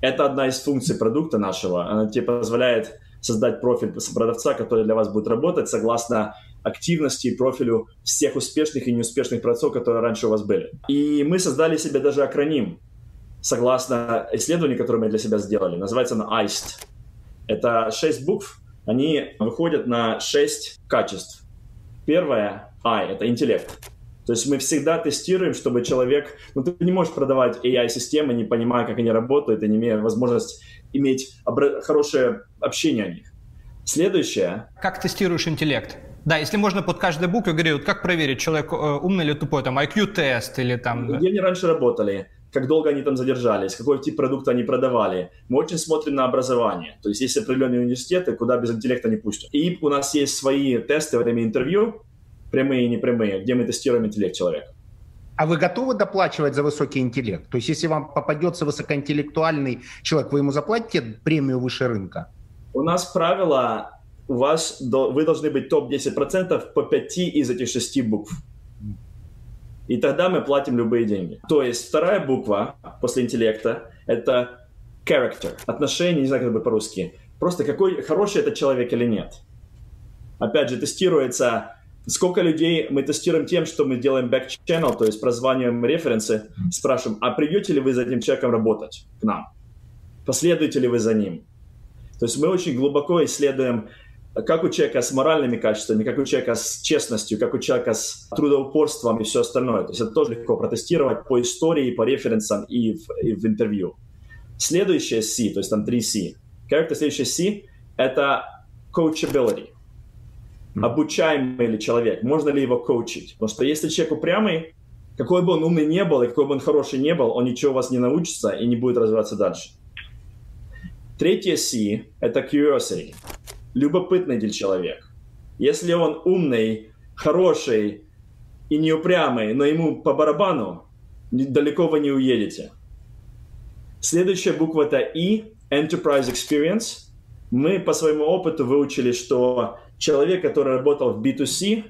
Это одна из функций продукта нашего. Она тебе позволяет создать профиль продавца, который для вас будет работать согласно активности и профилю всех успешных и неуспешных продавцов, которые раньше у вас были. И мы создали себе даже акроним, согласно исследованию, которое мы для себя сделали. Называется оно ICED. Это шесть букв, они выходят на шесть качеств. Первое I – это интеллект. То есть мы всегда тестируем, чтобы человек... Ну, ты не можешь продавать AI-системы, не понимая, как они работают, и не имея возможность иметь обра- хорошее общение о них. Следующее... Как тестируешь интеллект? Да, если можно под каждой буквой говорить, вот как проверить, человек э, умный или тупой, там IQ-тест или там... Где они раньше работали? Как долго они там задержались, какой тип продукта они продавали. Мы очень смотрим на образование. То есть есть определенные университеты, куда без интеллекта не пустят. И у нас есть свои тесты во время интервью, прямые и непрямые, где мы тестируем интеллект человека. А вы готовы доплачивать за высокий интеллект? То есть если вам попадется высокоинтеллектуальный человек, вы ему заплатите премию выше рынка? У нас правило, у вас, вы должны быть топ-10% по 5 из этих 6 букв. И тогда мы платим любые деньги. То есть вторая буква после интеллекта — это character, отношение, не знаю, как бы по-русски. Просто какой хороший этот человек или нет. Опять же, тестируется Сколько людей мы тестируем тем, что мы делаем back-channel, то есть прозваниваем референсы, спрашиваем, а придете ли вы за этим человеком работать к нам? Последуете ли вы за ним? То есть мы очень глубоко исследуем как у человека с моральными качествами, как у человека с честностью, как у человека с трудоупорством и все остальное. То есть это тоже легко протестировать по истории, по референсам и в, и в интервью. Следующее C, то есть там три C. Character следующее C — это coachability. Обучаемый ли человек, можно ли его коучить? Потому что если человек упрямый, какой бы он умный не был и какой бы он хороший не был, он ничего у вас не научится и не будет развиваться дальше. Третье C — это curiosity любопытный для человек. Если он умный, хороший и неупрямый, но ему по барабану, далеко вы не уедете. Следующая буква это И, Enterprise Experience. Мы по своему опыту выучили, что человек, который работал в B2C,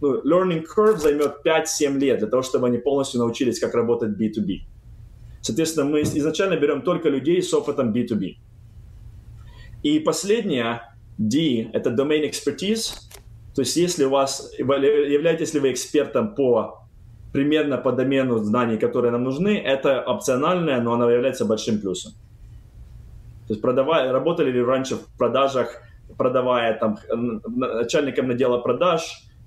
ну, learning curve займет 5-7 лет для того, чтобы они полностью научились, как работать B2B. Соответственно, мы изначально берем только людей с опытом B2B. И последнее, D – это domain expertise, то есть если у вас, являетесь ли вы экспертом по примерно по домену знаний, которые нам нужны, это опциональное, но оно является большим плюсом. То есть продавая, работали ли раньше в продажах, продавая там начальником отдела продаж,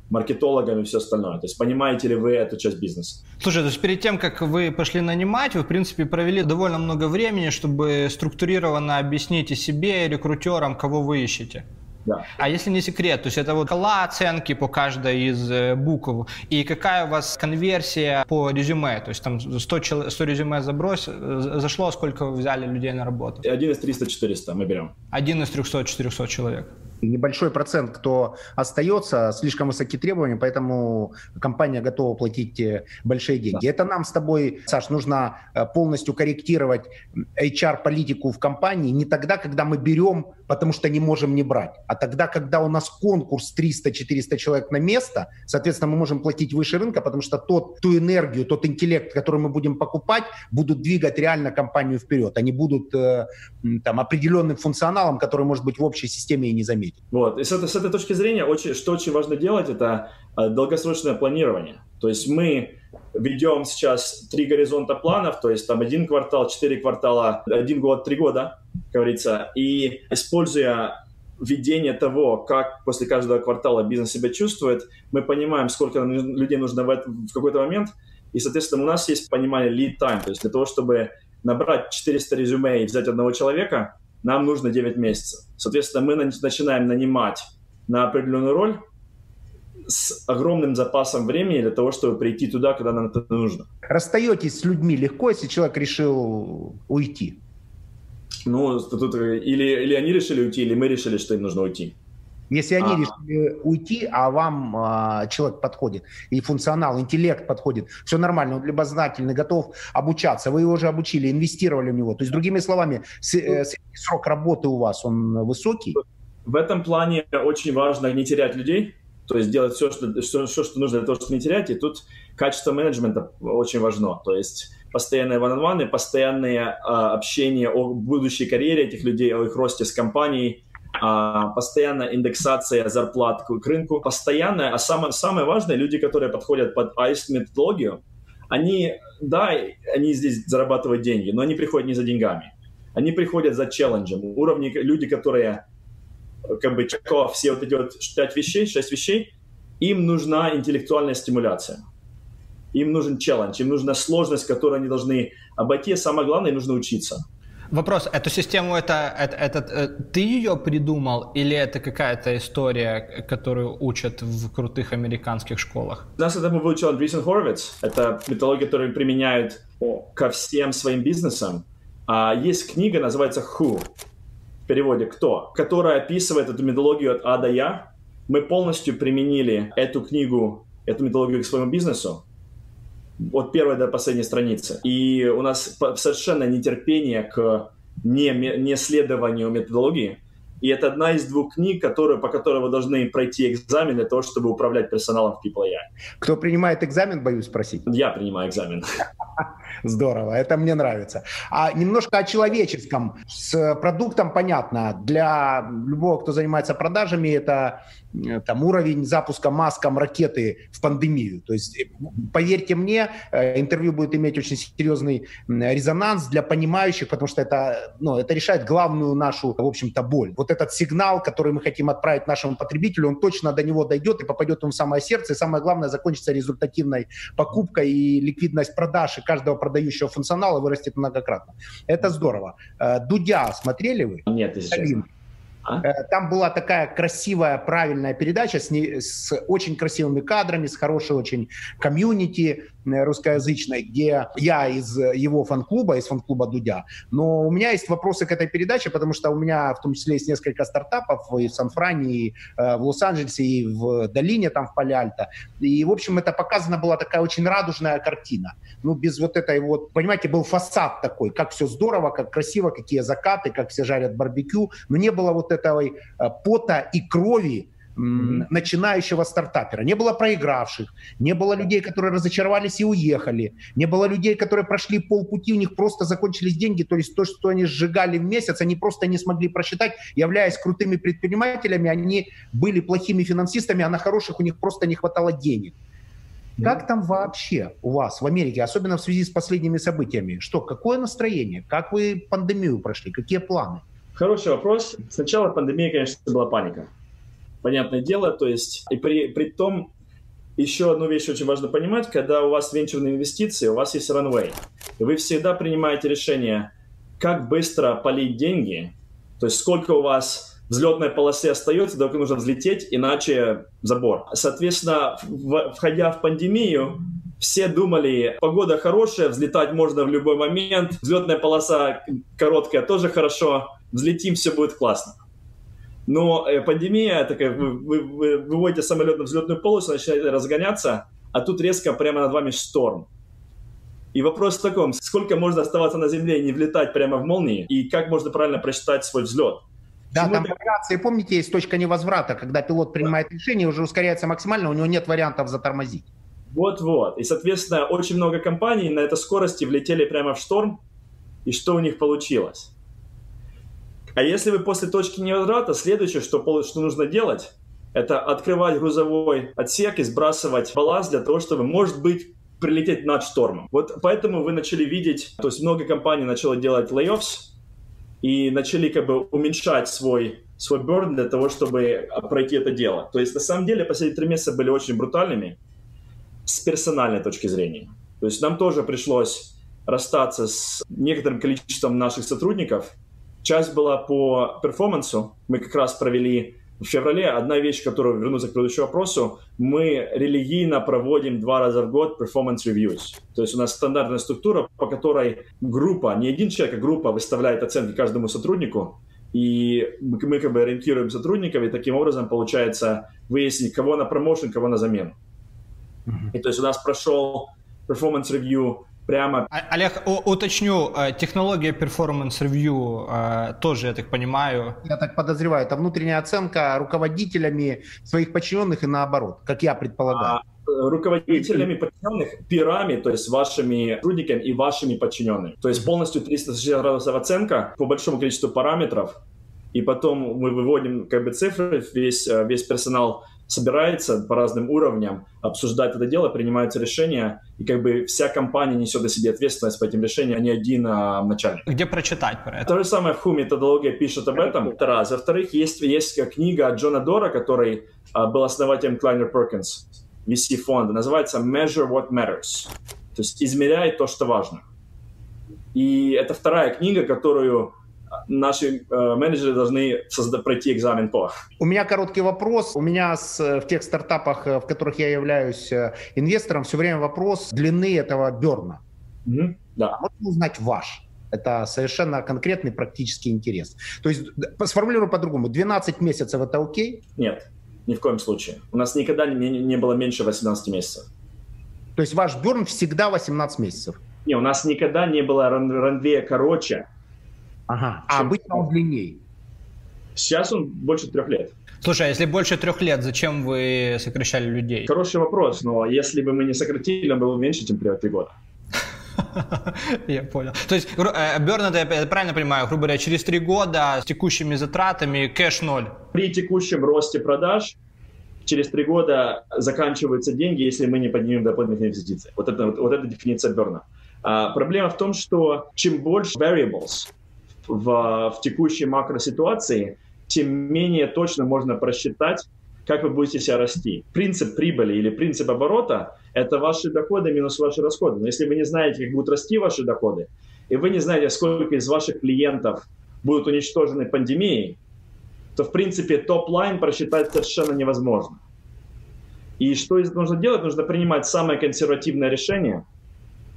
маркетологам и все остальное. То есть понимаете ли вы эту часть бизнеса? Слушай, то есть перед тем, как вы пошли нанимать, вы, в принципе, провели довольно много времени, чтобы структурированно объяснить и себе, и рекрутерам, кого вы ищете. Да. А если не секрет, то есть это вот шкала оценки по каждой из э, букв, и какая у вас конверсия по резюме, то есть там 100, 100 резюме заброс, э, зашло, сколько вы взяли людей на работу? Один из 300-400 мы берем. Один из 300-400 человек небольшой процент, кто остается, слишком высокие требования, поэтому компания готова платить э, большие деньги. Да. Это нам с тобой, Саш, нужно э, полностью корректировать HR-политику в компании не тогда, когда мы берем, потому что не можем не брать, а тогда, когда у нас конкурс 300-400 человек на место, соответственно, мы можем платить выше рынка, потому что тот, ту энергию, тот интеллект, который мы будем покупать, будут двигать реально компанию вперед. Они будут э, там определенным функционалом, который может быть в общей системе и не заметен заметить. Вот. И с с этой точки зрения, очень, что очень важно делать, это э, долгосрочное планирование. То есть мы ведем сейчас три горизонта планов, то есть там один квартал, четыре квартала, один год, три года, как говорится, и используя видение того, как после каждого квартала бизнес себя чувствует, мы понимаем, сколько людей нужно в, в какой-то момент, и, соответственно, у нас есть понимание lead time, то есть для того, чтобы набрать 400 резюме и взять одного человека, нам нужно 9 месяцев. Соответственно, мы начинаем нанимать на определенную роль с огромным запасом времени для того, чтобы прийти туда, когда нам это нужно. Расстаетесь с людьми легко, если человек решил уйти? Ну, тут или, или они решили уйти, или мы решили, что им нужно уйти. Если они а. решили уйти, а вам а, человек подходит, и функционал, интеллект подходит, все нормально, он любознательный, готов обучаться, вы его уже обучили, инвестировали в него. То есть, другими словами, с, э, срок работы у вас, он высокий? В этом плане очень важно не терять людей, то есть делать все, что, все, все, что нужно для того, чтобы не терять. И тут качество менеджмента очень важно. То есть постоянные one-on-one, постоянное а, общение о будущей карьере этих людей, о их росте с компанией, постоянная индексация зарплат к рынку, постоянная, а самое, самое важное, люди, которые подходят под ICE методологию, они, да, они здесь зарабатывают деньги, но они приходят не за деньгами. Они приходят за челленджем. Уровни, люди, которые как бы чеков все вот эти вот пять вещей, шесть вещей, им нужна интеллектуальная стимуляция. Им нужен челлендж, им нужна сложность, которую они должны обойти. Самое главное, им нужно учиться. Вопрос, эту систему, это, это, это э, ты ее придумал или это какая-то история, которую учат в крутых американских школах? Нас это выучил Андресен Хоровиц. Это методология, которую применяют ко всем своим бизнесам. А есть книга, называется «Who», в переводе «Кто», которая описывает эту методологию от А до Я. Мы полностью применили эту книгу, эту методологию к своему бизнесу от первой до последней страницы. И у нас совершенно нетерпение к не, не следованию методологии. И это одна из двух книг, которые, по которой вы должны пройти экзамен для того, чтобы управлять персоналом в People AI. Кто принимает экзамен, боюсь спросить? Я принимаю экзамен. <laughs> Здорово, это мне нравится. А немножко о человеческом. С продуктом понятно. Для любого, кто занимается продажами, это там, уровень запуска маском ракеты в пандемию. То есть, э, поверьте мне, э, интервью будет иметь очень серьезный резонанс для понимающих, потому что это, ну, это решает главную нашу, в общем-то, боль. Вот этот сигнал, который мы хотим отправить нашему потребителю, он точно до него дойдет и попадет ему в самое сердце, и самое главное, закончится результативной покупкой, и ликвидность продаж и каждого продающего функционала вырастет многократно. Это здорово. Дудя смотрели вы? Нет, если честно. А? Э, там была такая красивая, правильная передача с, не, с очень красивыми кадрами, с хорошей очень комьюнити русскоязычной, где я из его фан-клуба, из фан-клуба Дудя. Но у меня есть вопросы к этой передаче, потому что у меня в том числе есть несколько стартапов и в Сан-Фране, и э, в Лос-Анджелесе, и в Долине, там в Пале-Альто. И, в общем, это показана была такая очень радужная картина. Ну, без вот этой вот, понимаете, был фасад такой, как все здорово, как красиво, какие закаты, как все жарят барбекю, но не было вот этой э, пота и крови, начинающего стартапера. Не было проигравших, не было людей, которые разочаровались и уехали, не было людей, которые прошли полпути, у них просто закончились деньги, то есть то, что они сжигали в месяц, они просто не смогли просчитать, являясь крутыми предпринимателями, они были плохими финансистами, а на хороших у них просто не хватало денег. Как там вообще у вас в Америке, особенно в связи с последними событиями? Что, какое настроение? Как вы пандемию прошли? Какие планы? Хороший вопрос. Сначала пандемии, конечно, была паника. Понятное дело, то есть, и при, при том, еще одну вещь очень важно понимать, когда у вас венчурные инвестиции, у вас есть runway. И вы всегда принимаете решение, как быстро полить деньги, то есть сколько у вас взлетной полосы остается, только нужно взлететь, иначе забор. Соответственно, в, входя в пандемию, все думали, погода хорошая, взлетать можно в любой момент, взлетная полоса короткая тоже хорошо, взлетим, все будет классно. Но э, пандемия такая, вы, вы, вы выводите самолет на взлетную полосу, начинаете разгоняться, а тут резко прямо над вами шторм. И вопрос в таком, сколько можно оставаться на земле и не влетать прямо в молнии, и как можно правильно просчитать свой взлет. Да, Почему там по операции, помните, есть точка невозврата, когда пилот принимает да. решение, уже ускоряется максимально, у него нет вариантов затормозить. Вот-вот. И, соответственно, очень много компаний на этой скорости влетели прямо в шторм, и что у них получилось? А если вы после точки невозврата, следующее, что, что нужно делать, это открывать грузовой отсек и сбрасывать балласт для того, чтобы, может быть, прилететь над штормом. Вот поэтому вы начали видеть, то есть много компаний начало делать layoffs и начали как бы уменьшать свой свой burn для того, чтобы пройти это дело. То есть на самом деле последние три месяца были очень брутальными с персональной точки зрения. То есть нам тоже пришлось расстаться с некоторым количеством наших сотрудников. Часть была по перформансу. Мы как раз провели в феврале одна вещь, которую вернуться к предыдущему вопросу, мы религийно проводим два раза в год performance reviews. То есть у нас стандартная структура, по которой группа, не один человек, а группа выставляет оценки каждому сотруднику, и мы, как бы ориентируем сотрудников, и таким образом получается выяснить, кого на промоушен, кого на замену. Mm-hmm. И то есть у нас прошел performance review прямо... А, Олег, уточню, э, технология performance review э, тоже, я так понимаю... Я так подозреваю, это внутренняя оценка руководителями своих подчиненных и наоборот, как я предполагаю. А, э, руководителями подчиненных, пирами, то есть вашими сотрудниками и вашими подчиненными. То есть полностью 360 градусов оценка по большому количеству параметров, и потом мы выводим как бы цифры, весь, весь персонал собирается по разным уровням, обсуждать это дело, принимаются решения, и как бы вся компания несет на себе ответственность по этим решениям, а не один а, начальник. Где прочитать про это? То же самое в Ху методология пишет об этом. Это раз. Во-вторых, есть, есть книга Джона Дора, который а, был основателем Kleiner Perkins, VC фонда, называется Measure What Matters, то есть измеряй то, что важно. И это вторая книга, которую наши э, менеджеры должны созда- пройти экзамен по. У меня короткий вопрос. У меня с, в тех стартапах, э, в которых я являюсь э, инвестором, все время вопрос длины этого берна. Mm-hmm. Да. А можно узнать ваш? Это совершенно конкретный практический интерес. То есть, сформулирую по-другому, 12 месяцев это окей? Нет, ни в коем случае. У нас никогда не, не было меньше 18 месяцев. То есть ваш берн всегда 18 месяцев? Не, у нас никогда не было ран- ранвея короче, Ага. А обычно он длиннее? Сейчас он больше трех лет. Слушай, а если больше трех лет, зачем вы сокращали людей? Хороший вопрос, но если бы мы не сократили, он был меньше, чем три года. <laughs> Я понял. То есть, Берн, это, я правильно понимаю, грубо говоря, через три года с текущими затратами кэш ноль? При текущем росте продаж через три года заканчиваются деньги, если мы не поднимем дополнительные инвестиции. Вот это, вот, вот это дефиниция Берна. А, проблема в том, что чем больше variables, в, в текущей макроситуации, тем менее точно можно просчитать, как вы будете себя расти. Принцип прибыли или принцип оборота – это ваши доходы минус ваши расходы. Но если вы не знаете, как будут расти ваши доходы, и вы не знаете, сколько из ваших клиентов будут уничтожены пандемией, то, в принципе, top line просчитать совершенно невозможно. И что нужно делать? Нужно принимать самое консервативное решение.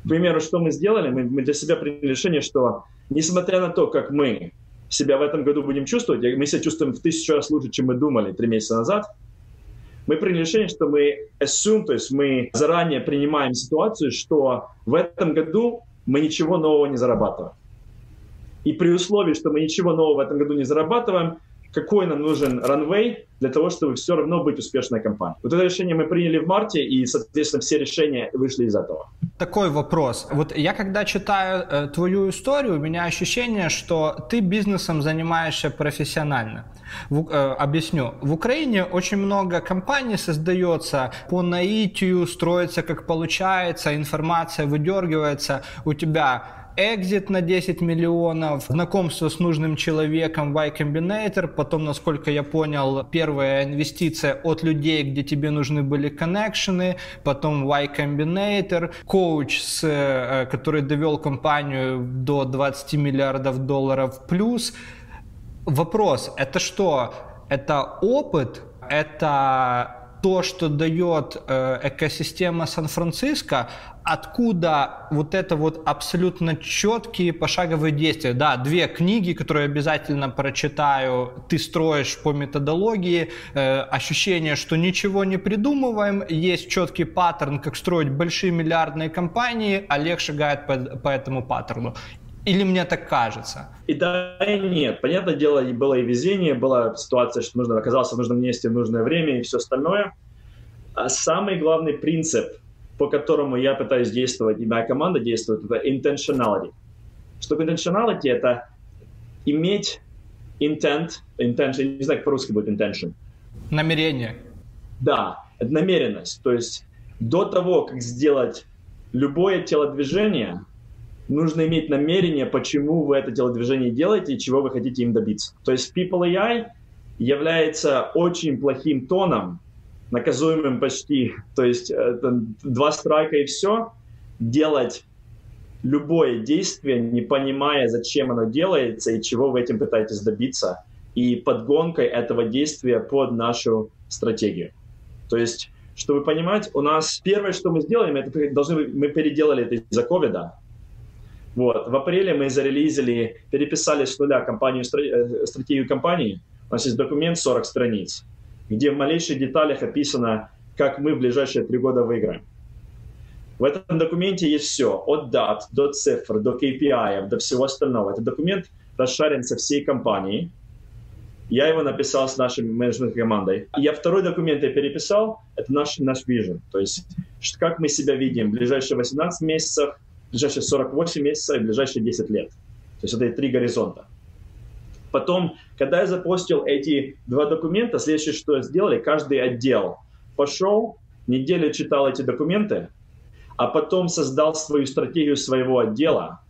К примеру, что мы сделали? Мы, мы для себя приняли решение, что несмотря на то, как мы себя в этом году будем чувствовать, мы себя чувствуем в тысячу раз лучше, чем мы думали три месяца назад, мы приняли решение, что мы assume, то есть мы заранее принимаем ситуацию, что в этом году мы ничего нового не зарабатываем. И при условии, что мы ничего нового в этом году не зарабатываем, какой нам нужен ранвей для того, чтобы все равно быть успешной компанией. Вот это решение мы приняли в марте, и, соответственно, все решения вышли из этого. Такой вопрос. Вот я когда читаю э, твою историю, у меня ощущение, что ты бизнесом занимаешься профессионально. В, э, объясню. В Украине очень много компаний создается по наитию, строится как получается, информация выдергивается. У тебя экзит на 10 миллионов, знакомство с нужным человеком Y Combinator, потом, насколько я понял, первая инвестиция от людей, где тебе нужны были коннекшены, потом Y Combinator, коуч, с, э, который довел компанию до 20 миллиардов долларов плюс. Вопрос, это что? Это опыт? Это то, что дает э, экосистема Сан-Франциско, откуда вот это вот абсолютно четкие пошаговые действия. Да, две книги, которые обязательно прочитаю, ты строишь по методологии, э, ощущение, что ничего не придумываем, есть четкий паттерн, как строить большие миллиардные компании, Олег шагает по, по этому паттерну. Или мне так кажется? И да, и нет. Понятное дело, было и везение, была ситуация, что нужно оказался в нужном месте в нужное время и все остальное. А самый главный принцип, по которому я пытаюсь действовать, и моя команда действует, это intentionality. Что такое intentionality? Это иметь intent, intention, не знаю, как по-русски будет intention. Намерение. Да, это намеренность. То есть до того, как сделать любое телодвижение, нужно иметь намерение, почему вы это телодвижение делаете и чего вы хотите им добиться. То есть People AI является очень плохим тоном, наказуемым почти, <laughs> то есть это два страйка и все, делать любое действие, не понимая, зачем оно делается и чего вы этим пытаетесь добиться, и подгонкой этого действия под нашу стратегию. То есть, чтобы понимать, у нас первое, что мы сделаем, это должны, мы переделали это из-за ковида. Вот. В апреле мы зарелизили, переписали с нуля компанию, э, стратегию компании. У нас есть документ 40 страниц, где в малейших деталях описано, как мы в ближайшие три года выиграем. В этом документе есть все, от дат до цифр, до KPI, до всего остального. Этот документ расшарен со всей компании. Я его написал с нашей менеджмент командой. Я второй документ я переписал, это наш, наш vision, то есть как мы себя видим в ближайшие 18 месяцев, ближайшие 48 месяцев и ближайшие 10 лет. То есть это три горизонта. Потом, когда я запостил эти два документа, следующее, что сделали, каждый отдел пошел, неделю читал эти документы, а потом создал свою стратегию своего отдела,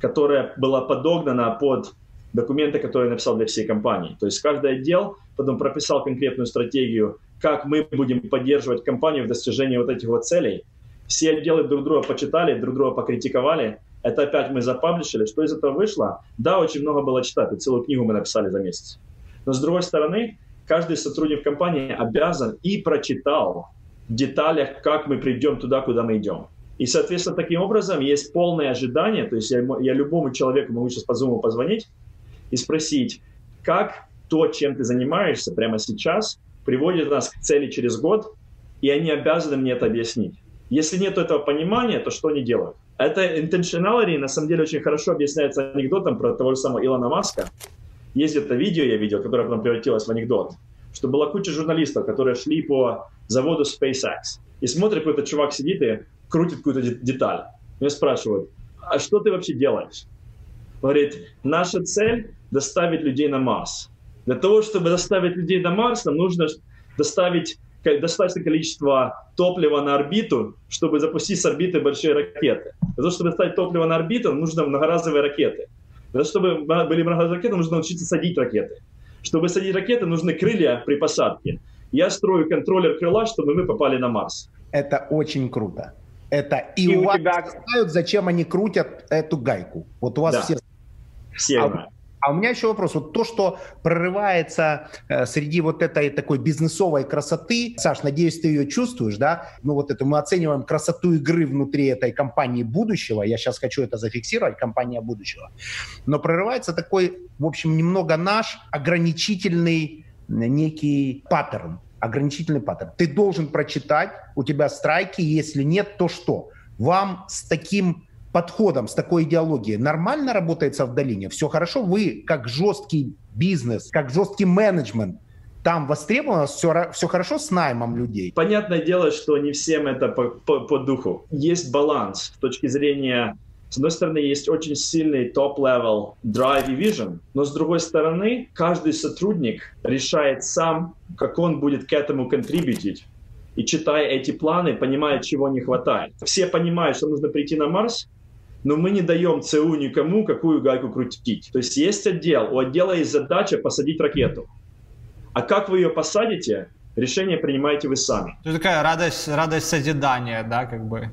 которая была подогнана под документы, которые я написал для всей компании. То есть каждый отдел потом прописал конкретную стратегию, как мы будем поддерживать компанию в достижении вот этих вот целей. Все отделы друг друга почитали, друг друга покритиковали. Это опять мы запаблишили. Что из этого вышло? Да, очень много было читать. И целую книгу мы написали за месяц. Но с другой стороны, каждый сотрудник компании обязан и прочитал в деталях, как мы придем туда, куда мы идем. И, соответственно, таким образом есть полное ожидание, то есть я, я любому человеку могу сейчас по Zoom позвонить и спросить, как то, чем ты занимаешься прямо сейчас, приводит нас к цели через год, и они обязаны мне это объяснить. Если нет этого понимания, то что они делают? Это intentionality на самом деле очень хорошо объясняется анекдотом про того же самого Илона Маска. Есть это видео, я видел, которое потом превратилось в анекдот что была куча журналистов, которые шли по заводу SpaceX. И смотрят, какой-то чувак сидит и крутит какую-то деталь. Меня спрашивают, а что ты вообще делаешь? Говорит, наша цель – доставить людей на Марс. Для того, чтобы доставить людей на Марс, нам нужно доставить достаточное количество топлива на орбиту, чтобы запустить с орбиты большие ракеты. Для того, чтобы доставить топливо на орбиту, нужно многоразовые ракеты. Для того, чтобы были многоразовые ракеты, нужно научиться садить ракеты. Чтобы садить ракеты, нужны крылья при посадке. Я строю контроллер крыла, чтобы мы попали на Марс. Это очень круто. Это и, и у вас тебя... знают, зачем они крутят эту гайку. Вот у вас да. все. Все а, а у меня еще вопрос. Вот то, что прорывается э, среди вот этой такой бизнесовой красоты, Саш, надеюсь, ты ее чувствуешь, да? Ну вот это мы оцениваем красоту игры внутри этой компании будущего. Я сейчас хочу это зафиксировать, компания будущего. Но прорывается такой, в общем, немного наш ограничительный некий паттерн. Ограничительный паттерн. Ты должен прочитать, у тебя страйки, если нет, то что? Вам с таким подходом, с такой идеологией нормально работается в долине? Все хорошо? Вы как жесткий бизнес, как жесткий менеджмент, там востребовано, все, все хорошо с наймом людей? Понятное дело, что не всем это по, по, по духу. Есть баланс с точки зрения с одной стороны, есть очень сильный top-level drive и vision, но с другой стороны, каждый сотрудник решает сам, как он будет к этому контрибьютить. И читая эти планы, понимает, чего не хватает. Все понимают, что нужно прийти на Марс, но мы не даем ЦУ никому, какую гайку крутить. То есть есть отдел, у отдела есть задача посадить ракету. А как вы ее посадите, решение принимаете вы сами. Это такая радость, радость созидания, да, как бы.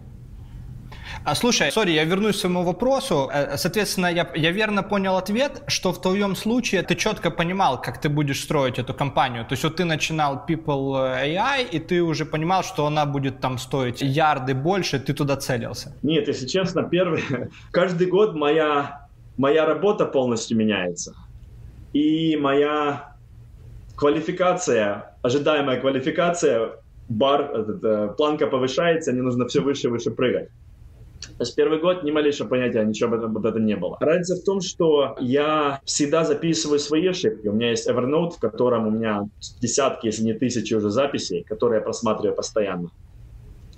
А, слушай, сори, я вернусь к своему вопросу. Э, соответственно, я, я верно понял ответ, что в твоем случае ты четко понимал, как ты будешь строить эту компанию. То есть вот ты начинал People AI, и ты уже понимал, что она будет там стоить ярды больше, ты туда целился. Нет, если честно, первый... <laughs> Каждый год моя, моя работа полностью меняется. И моя квалификация, ожидаемая квалификация, бар, этот, э, планка повышается, мне нужно все выше и выше прыгать. То есть первый год ни малейшего понятия, ничего об этом, об этом не было. Разница в том, что я всегда записываю свои ошибки. У меня есть Evernote, в котором у меня десятки, если не тысячи уже записей, которые я просматриваю постоянно.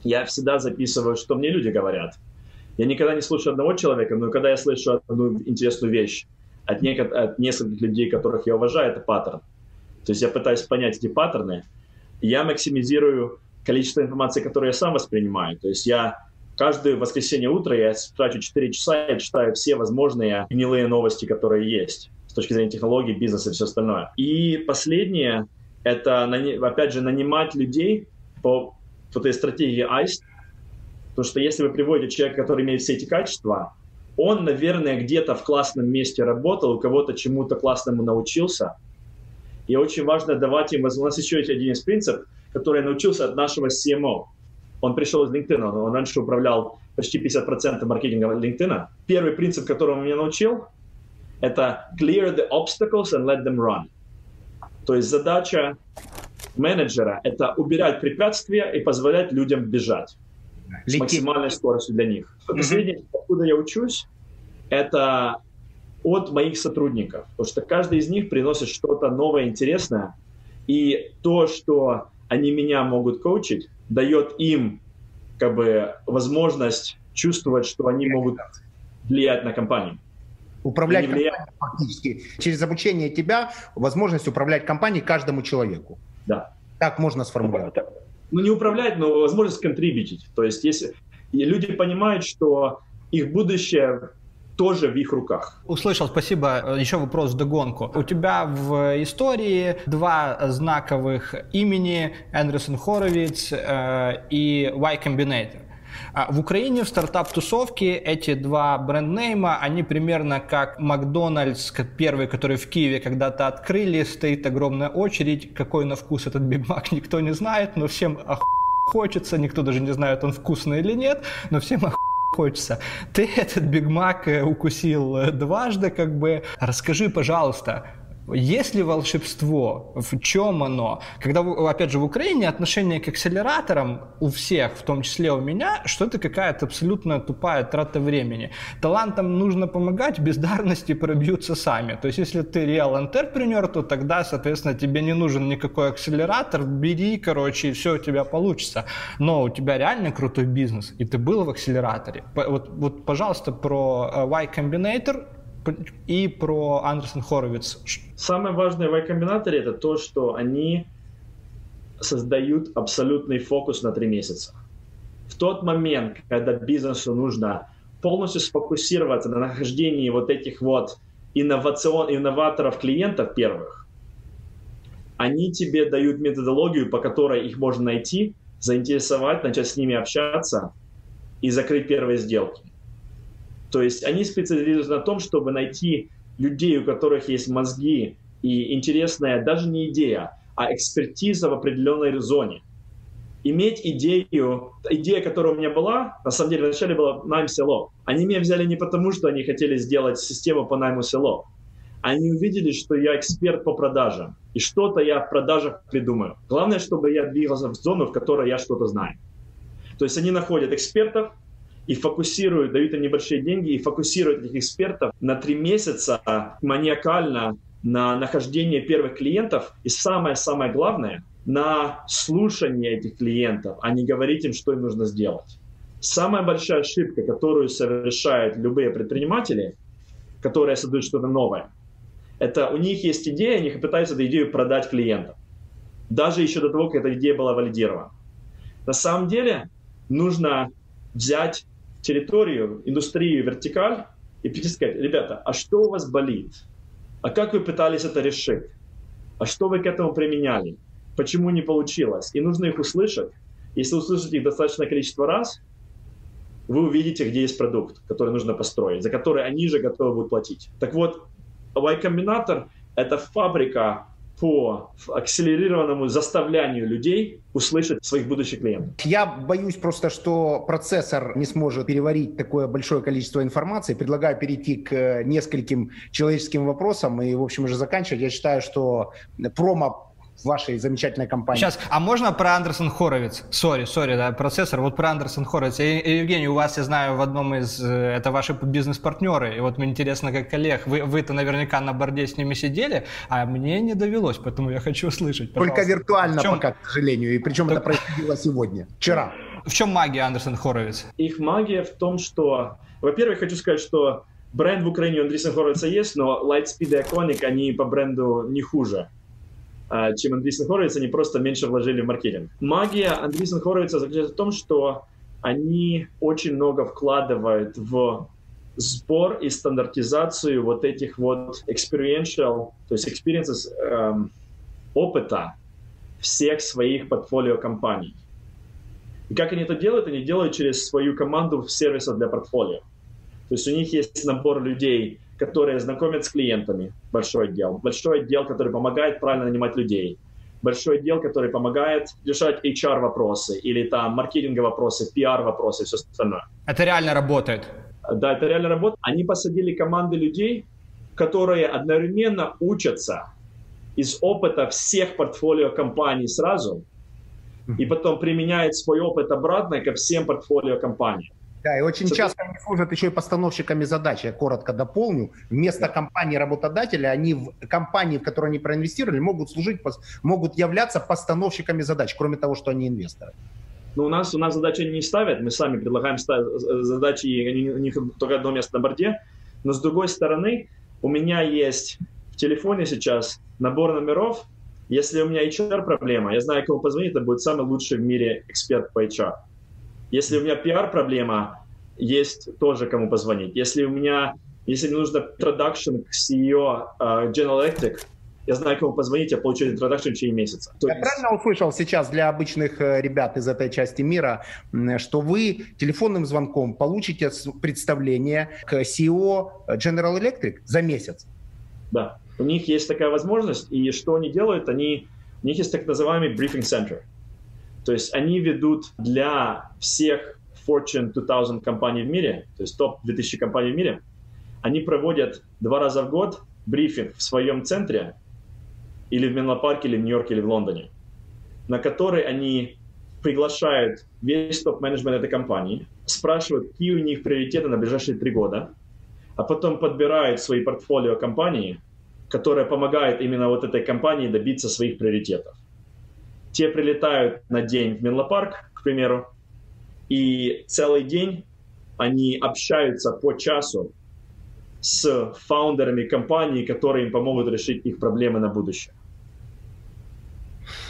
Я всегда записываю, что мне люди говорят. Я никогда не слушаю одного человека, но когда я слышу одну интересную вещь от, нек- от нескольких людей, которых я уважаю, это паттерн. То есть я пытаюсь понять эти паттерны, я максимизирую количество информации, которую я сам воспринимаю. То есть я каждое воскресенье утро я трачу 4 часа и читаю все возможные гнилые новости, которые есть с точки зрения технологий, бизнеса и все остальное. И последнее — это, опять же, нанимать людей по, по этой стратегии ICE, потому что если вы приводите человека, который имеет все эти качества, он, наверное, где-то в классном месте работал, у кого-то чему-то классному научился. И очень важно давать им... У нас еще есть один из принципов, который я научился от нашего CMO. Он пришел из LinkedIn, он раньше управлял почти 50% маркетинга LinkedIn. Первый принцип, который он меня научил, это clear the obstacles and let them run. То есть задача менеджера – это убирать препятствия и позволять людям бежать Лететь. с максимальной скоростью для них. Mm-hmm. Последнее, откуда я учусь, это от моих сотрудников, потому что каждый из них приносит что-то новое, интересное, и то, что они меня могут коучить, дает им как бы возможность чувствовать, что они могут влиять на компанию. Управлять компанией фактически. Через обучение тебя возможность управлять компанией каждому человеку. Да. Так можно сформулировать. Ну, не управлять, но возможность контрибьютить. То есть, если и люди понимают, что их будущее тоже в их руках. Услышал, спасибо. Еще вопрос в догонку. У тебя в истории два знаковых имени Эндерсон Хоровиц э, и Y Combinator. А в Украине в стартап-тусовке эти два brand name а, они примерно как Макдональдс, первый, который в Киеве когда-то открыли, стоит огромная очередь. Какой на вкус этот Биг Мак, <laughs> никто не знает, но всем оху... хочется, никто даже не знает, он вкусный или нет, но всем оху хочется. Ты этот Биг Мак э, укусил э, дважды, как бы. Расскажи, пожалуйста, есть ли волшебство? В чем оно? Когда, опять же, в Украине отношение к акселераторам у всех, в том числе у меня, что это какая-то абсолютно тупая трата времени. Талантам нужно помогать, бездарности пробьются сами. То есть, если ты реал entrepreneur, то тогда, соответственно, тебе не нужен никакой акселератор, бери, короче, и все у тебя получится. Но у тебя реально крутой бизнес, и ты был в акселераторе. Вот, вот пожалуйста, про э, Y Combinator и про Андерсон Хоровиц. Самое важное в Y-комбинаторе это то, что они создают абсолютный фокус на три месяца. В тот момент, когда бизнесу нужно полностью сфокусироваться на нахождении вот этих вот инновацион, инноваторов клиентов первых, они тебе дают методологию, по которой их можно найти, заинтересовать, начать с ними общаться и закрыть первые сделки. То есть они специализируются на том, чтобы найти людей, у которых есть мозги и интересная даже не идея, а экспертиза в определенной зоне. Иметь идею, идея, которая у меня была, на самом деле вначале была найм село. Они меня взяли не потому, что они хотели сделать систему по найму село. Они увидели, что я эксперт по продажам, и что-то я в продажах придумаю. Главное, чтобы я двигался в зону, в которой я что-то знаю. То есть они находят экспертов, и фокусируют, дают им небольшие деньги и фокусируют этих экспертов на три месяца маниакально на нахождение первых клиентов и самое-самое главное на слушание этих клиентов, а не говорить им, что им нужно сделать. Самая большая ошибка, которую совершают любые предприниматели, которые создают что-то новое, это у них есть идея, они пытаются эту идею продать клиентам. Даже еще до того, как эта идея была валидирована. На самом деле нужно взять территорию, индустрию, вертикаль и прийти сказать, ребята, а что у вас болит? А как вы пытались это решить? А что вы к этому применяли? Почему не получилось? И нужно их услышать. Если услышите их достаточное количество раз, вы увидите, где есть продукт, который нужно построить, за который они же готовы будут платить. Так вот, Y-комбинатор — это фабрика по акселерированному заставлянию людей услышать своих будущих клиентов. Я боюсь просто, что процессор не сможет переварить такое большое количество информации. Предлагаю перейти к нескольким человеческим вопросам и, в общем, уже заканчивать. Я считаю, что промо вашей замечательной компании. Сейчас, а можно про Andreessen Horowitz? Sorry, sorry, да, процессор. Вот про Andreessen Horowitz. Евгений, у вас, я знаю, в одном из... Э, это ваши бизнес-партнеры. И вот мне интересно, как коллег. Вы, вы-то наверняка на board е с ними сидели, а мне не довелось, поэтому я хочу услышать. Пожалуйста. Только виртуально чем... пока, к сожалению. И причем так... это происходило сегодня, вчера. В чем магия Andreessen Horowitz? Их магия в том, что... Во-первых, хочу сказать, что бренд в Украине у Andreessen Horowitz а есть, но Lightspeed и Iconic, они по бренду не хуже чем Андрейсон Хоровиц, они просто меньше вложили в маркетинг. Магия Андрейсон Хоровица заключается в том, что они очень много вкладывают в сбор и стандартизацию вот этих вот experiential, то есть experiences, эм, опыта всех своих портфолио компаний. И как они это делают? Они делают через свою команду сервисов для портфолио. То есть у них есть набор людей, которые знакомят с клиентами, большой отдел. Большой отдел, который помогает правильно нанимать людей. Большой отдел, который помогает решать HR-вопросы или там маркетинговые вопросы, PR-вопросы и все остальное. Это реально работает? Да, это реально работает. Они посадили команды людей, которые одновременно учатся из опыта всех портфолио компаний сразу, и потом применяют свой опыт обратно ко всем портфолио компаниям. Да, и очень часто они служат еще и постановщиками задач. Я коротко дополню. Вместо да. компании-работодателя, они в компании, в которой они проинвестировали, могут служить, могут являться постановщиками задач, кроме того, что они инвесторы. Но у нас, у нас задачи не ставят, мы сами предлагаем задачи, и у них только одно место на борде. Но с другой стороны, у меня есть в телефоне сейчас набор номеров. Если у меня HR-проблема, я знаю, кому позвонить, это будет самый лучший в мире эксперт по HR. Если у меня пиар-проблема, есть тоже кому позвонить. Если у меня, если мне нужно introduction к CEO uh, General Electric, я знаю, кому позвонить, я получу в течение месяца. То я есть... правильно услышал сейчас для обычных э, ребят из этой части мира, что вы телефонным звонком получите представление к CEO General Electric за месяц? Да, у них есть такая возможность, и что они делают, они, у них есть так называемый briefing center. То есть они ведут для всех Fortune 2000 компаний в мире, то есть топ-2000 компаний в мире, они проводят два раза в год брифинг в своем центре, или в Менло-парке, или в Нью-Йорке, или в Лондоне, на который они приглашают весь топ-менеджмент этой компании, спрашивают, какие у них приоритеты на ближайшие три года, а потом подбирают свои портфолио компании, которые помогают именно вот этой компании добиться своих приоритетов. Те прилетают на день в Менло-парк, к примеру, и целый день они общаются по часу с фаундерами компаний, которые им помогут решить их проблемы на будущее.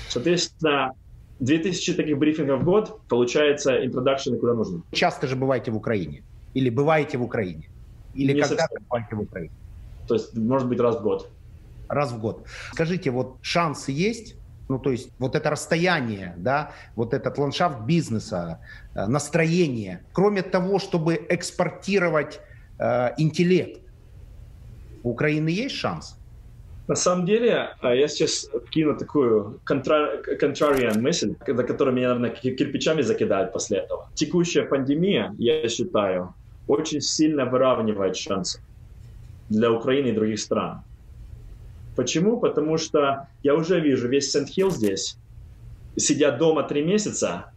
Соответственно, 2000 таких брифингов в год, получается, интродакшены куда нужно. Часто же бываете в Украине? Или бываете в Украине? Или Не когда бываете в Украине? То есть, может быть, раз в год. Раз в год. Скажите, вот шансы есть ну, то есть вот это расстояние, да, вот этот ландшафт бизнеса, э, настроение, кроме того, чтобы экспортировать э, интеллект, у Украины есть шанс? На самом деле, э, я сейчас кину такую contrarian мысль, на которую меня, наверное, кирпичами закидают после этого. Текущая пандемия, я считаю, очень сильно выравнивает шансы для Украины и других стран. Почему? Потому что я уже вижу весь Сент-Хилл здесь, сидя дома три месяца,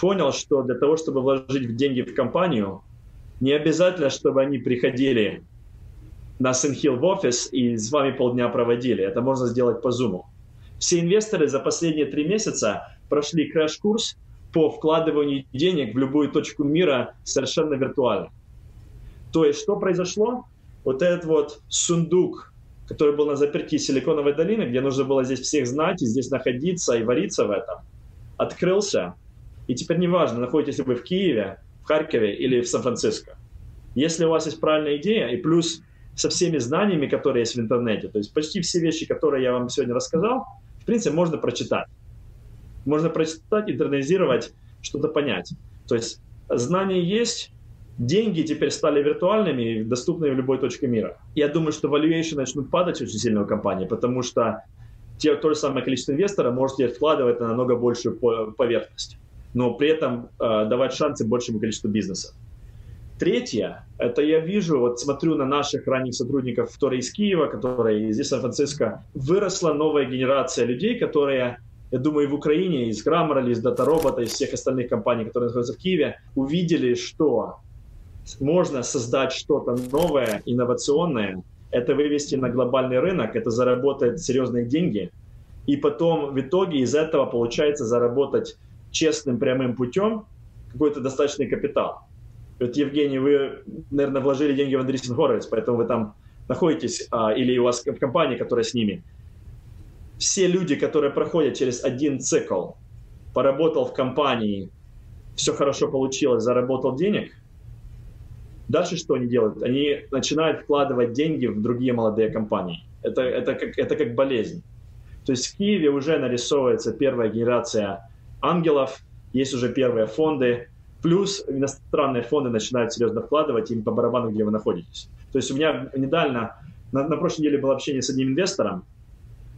понял, что для того, чтобы вложить деньги в компанию, не обязательно, чтобы они приходили на Сент-Хилл в офис и с вами полдня проводили. Это можно сделать по Zoom. Все инвесторы за последние три месяца прошли краш-курс по вкладыванию денег в любую точку мира совершенно виртуально. То есть, что произошло? Вот этот вот сундук который был на заперти Силиконовой долины, где нужно было здесь всех знать и здесь находиться и вариться в этом, открылся. И теперь неважно, находитесь ли вы в Киеве, в Харькове или в Сан-Франциско. Если у вас есть правильная идея, и плюс со всеми знаниями, которые есть в интернете, то есть почти все вещи, которые я вам сегодня рассказал, в принципе, можно прочитать. Можно прочитать, интернализировать, что-то понять. То есть знания есть, деньги теперь стали виртуальными и доступными в любой точке мира. Я думаю, что valuation начнут падать очень сильно у компании, потому что те, то же самое количество инвесторов может вкладывать на намного большую поверхность, но при этом э, давать шансы большему количеству бизнеса. Третье, это я вижу, вот смотрю на наших ранних сотрудников, которые из Киева, которые из Сан-Франциско, выросла новая генерация людей, которые я думаю, и в Украине, из Grammarly, из DataRobot, из всех остальных компаний, которые находятся в Киеве, увидели, что можно создать что-то новое, инновационное, это вывести на глобальный рынок, это заработать серьезные деньги, и потом в итоге из этого получается заработать честным прямым путем какой-то достаточный капитал. Вот, Евгений, вы, наверное, вложили деньги в Андресин Хоровиц, поэтому вы там находитесь, а, или у вас в компании, которая с ними. все люди, которые проходят через один цикл, поработал в компании, все хорошо получилось, заработал денег, дальше что они делают? Они начинают вкладывать деньги в другие молодые компании. Это, это, как, это как болезнь. То есть в Киеве уже нарисовывается первая генерация ангелов, есть уже первые фонды, плюс иностранные фонды начинают серьезно вкладывать им по барабану, где вы находитесь. То есть у меня недавно, на, на прошлой неделе было общение с одним инвестором,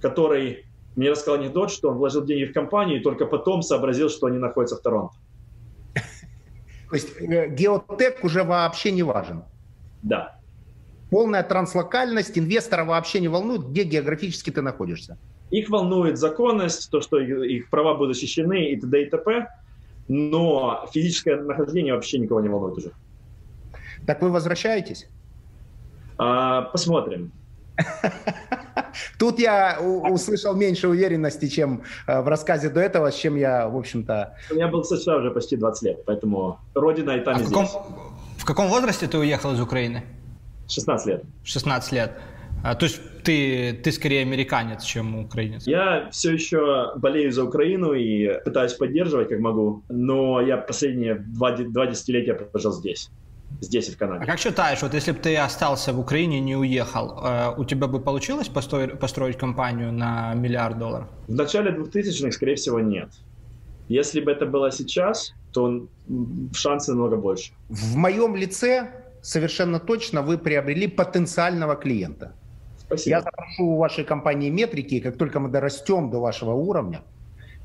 который мне рассказал анекдот, что он вложил деньги в компанию и только потом сообразил, что они находятся в Торонто. То есть э, геотек уже вообще не важен? Да. Полная транслокальность инвестора вообще не волнует, где географически ты находишься? Их волнует законность, то, что их права будут защищены и т.д. и т.п., но физическое нахождение вообще никого не волнует уже. Так вы возвращаетесь? А, посмотрим. <laughs> Тут я услышал меньше уверенности, чем э, в рассказе до этого, с чем я, в общем-то... Я был в США уже почти 20 лет, поэтому родина и там, а и в каком, здесь. В каком возрасте ты уехал из Украины? 16 лет. 16 лет. А, то есть ты, ты скорее американец, чем украинец? Я все еще болею за Украину и пытаюсь поддерживать, как могу, но я последние два, два десятилетия прожил здесь здесь, в Канаде. А как считаешь, вот если бы ты остался в Украине и не уехал, э, у тебя бы получилось построить, построить компанию на миллиард долларов? В начале 2000-х, скорее всего, нет. Если бы это было сейчас, то шансы намного больше. В моем лице совершенно точно вы приобрели потенциального клиента. Спасибо. Я запрошу у вашей компании метрики, и как только мы дорастем до вашего уровня,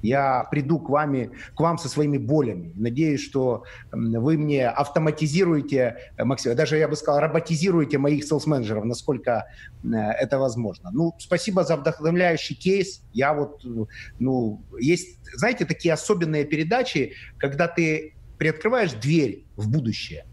я приду к, вами, к вам со своими болями. Надеюсь, что вы мне автоматизируете, э, Максим, даже я бы сказал, роботизируете моих селс-менеджеров, насколько э, это возможно. Ну, спасибо за вдохновляющий кейс. Я вот, ну, есть, знаете, такие особенные передачи, когда ты приоткрываешь дверь в будущее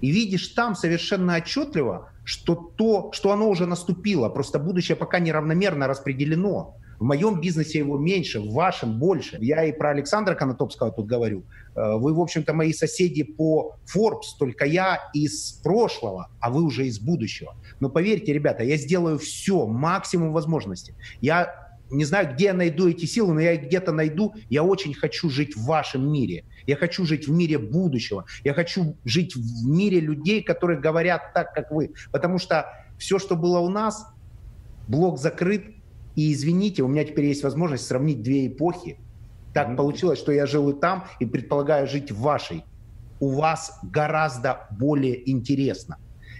и видишь там совершенно отчетливо, что то, что оно уже наступило, просто будущее пока неравномерно распределено. В моем бизнесе его меньше, в вашем больше. Я и про Александра Конотопского тут говорю. Э, вы, в общем-то, мои соседи по Forbes, только я из прошлого, а вы уже из будущего. Но поверьте, ребята, я сделаю все, максимум возможностей. Я не знаю, где я найду эти силы, но я их где-то найду. Я очень хочу жить в вашем мире. Я хочу жить в мире будущего. Я хочу жить в мире людей, которые говорят так, как вы. Потому что все, что было у нас, блок закрыт, и извините, у меня теперь есть возможность сравнить две эпохи. Так mm-hmm. получилось, что я жил и там, и предполагаю жить в вашей. У вас гораздо более интересно.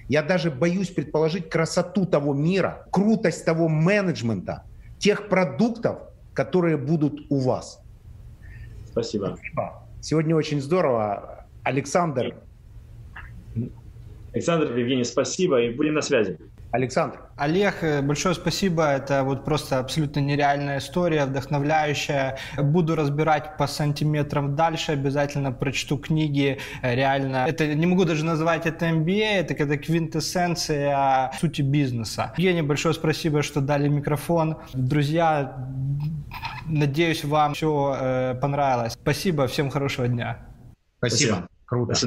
Я даже боюсь предположить красоту того мира, крутость того менеджмента, тех продуктов, которые будут у вас. Спасибо. Спасибо. Сегодня очень здорово. Александр. Александр, Евгений, спасибо и будем на связи. Александр. Олег, э, большое спасибо. Это вот просто абсолютно нереальная история, вдохновляющая. Буду разбирать по сантиметрам дальше, обязательно прочту книги. Э, реально, это не могу даже назвать это MBA, это когда квинтэссенция сути бизнеса. Евгений, большое спасибо, что дали микрофон. Друзья, надеюсь, вам все э, понравилось. Спасибо, всем хорошего дня. Спасибо. Спасибо. Круто. До свидания.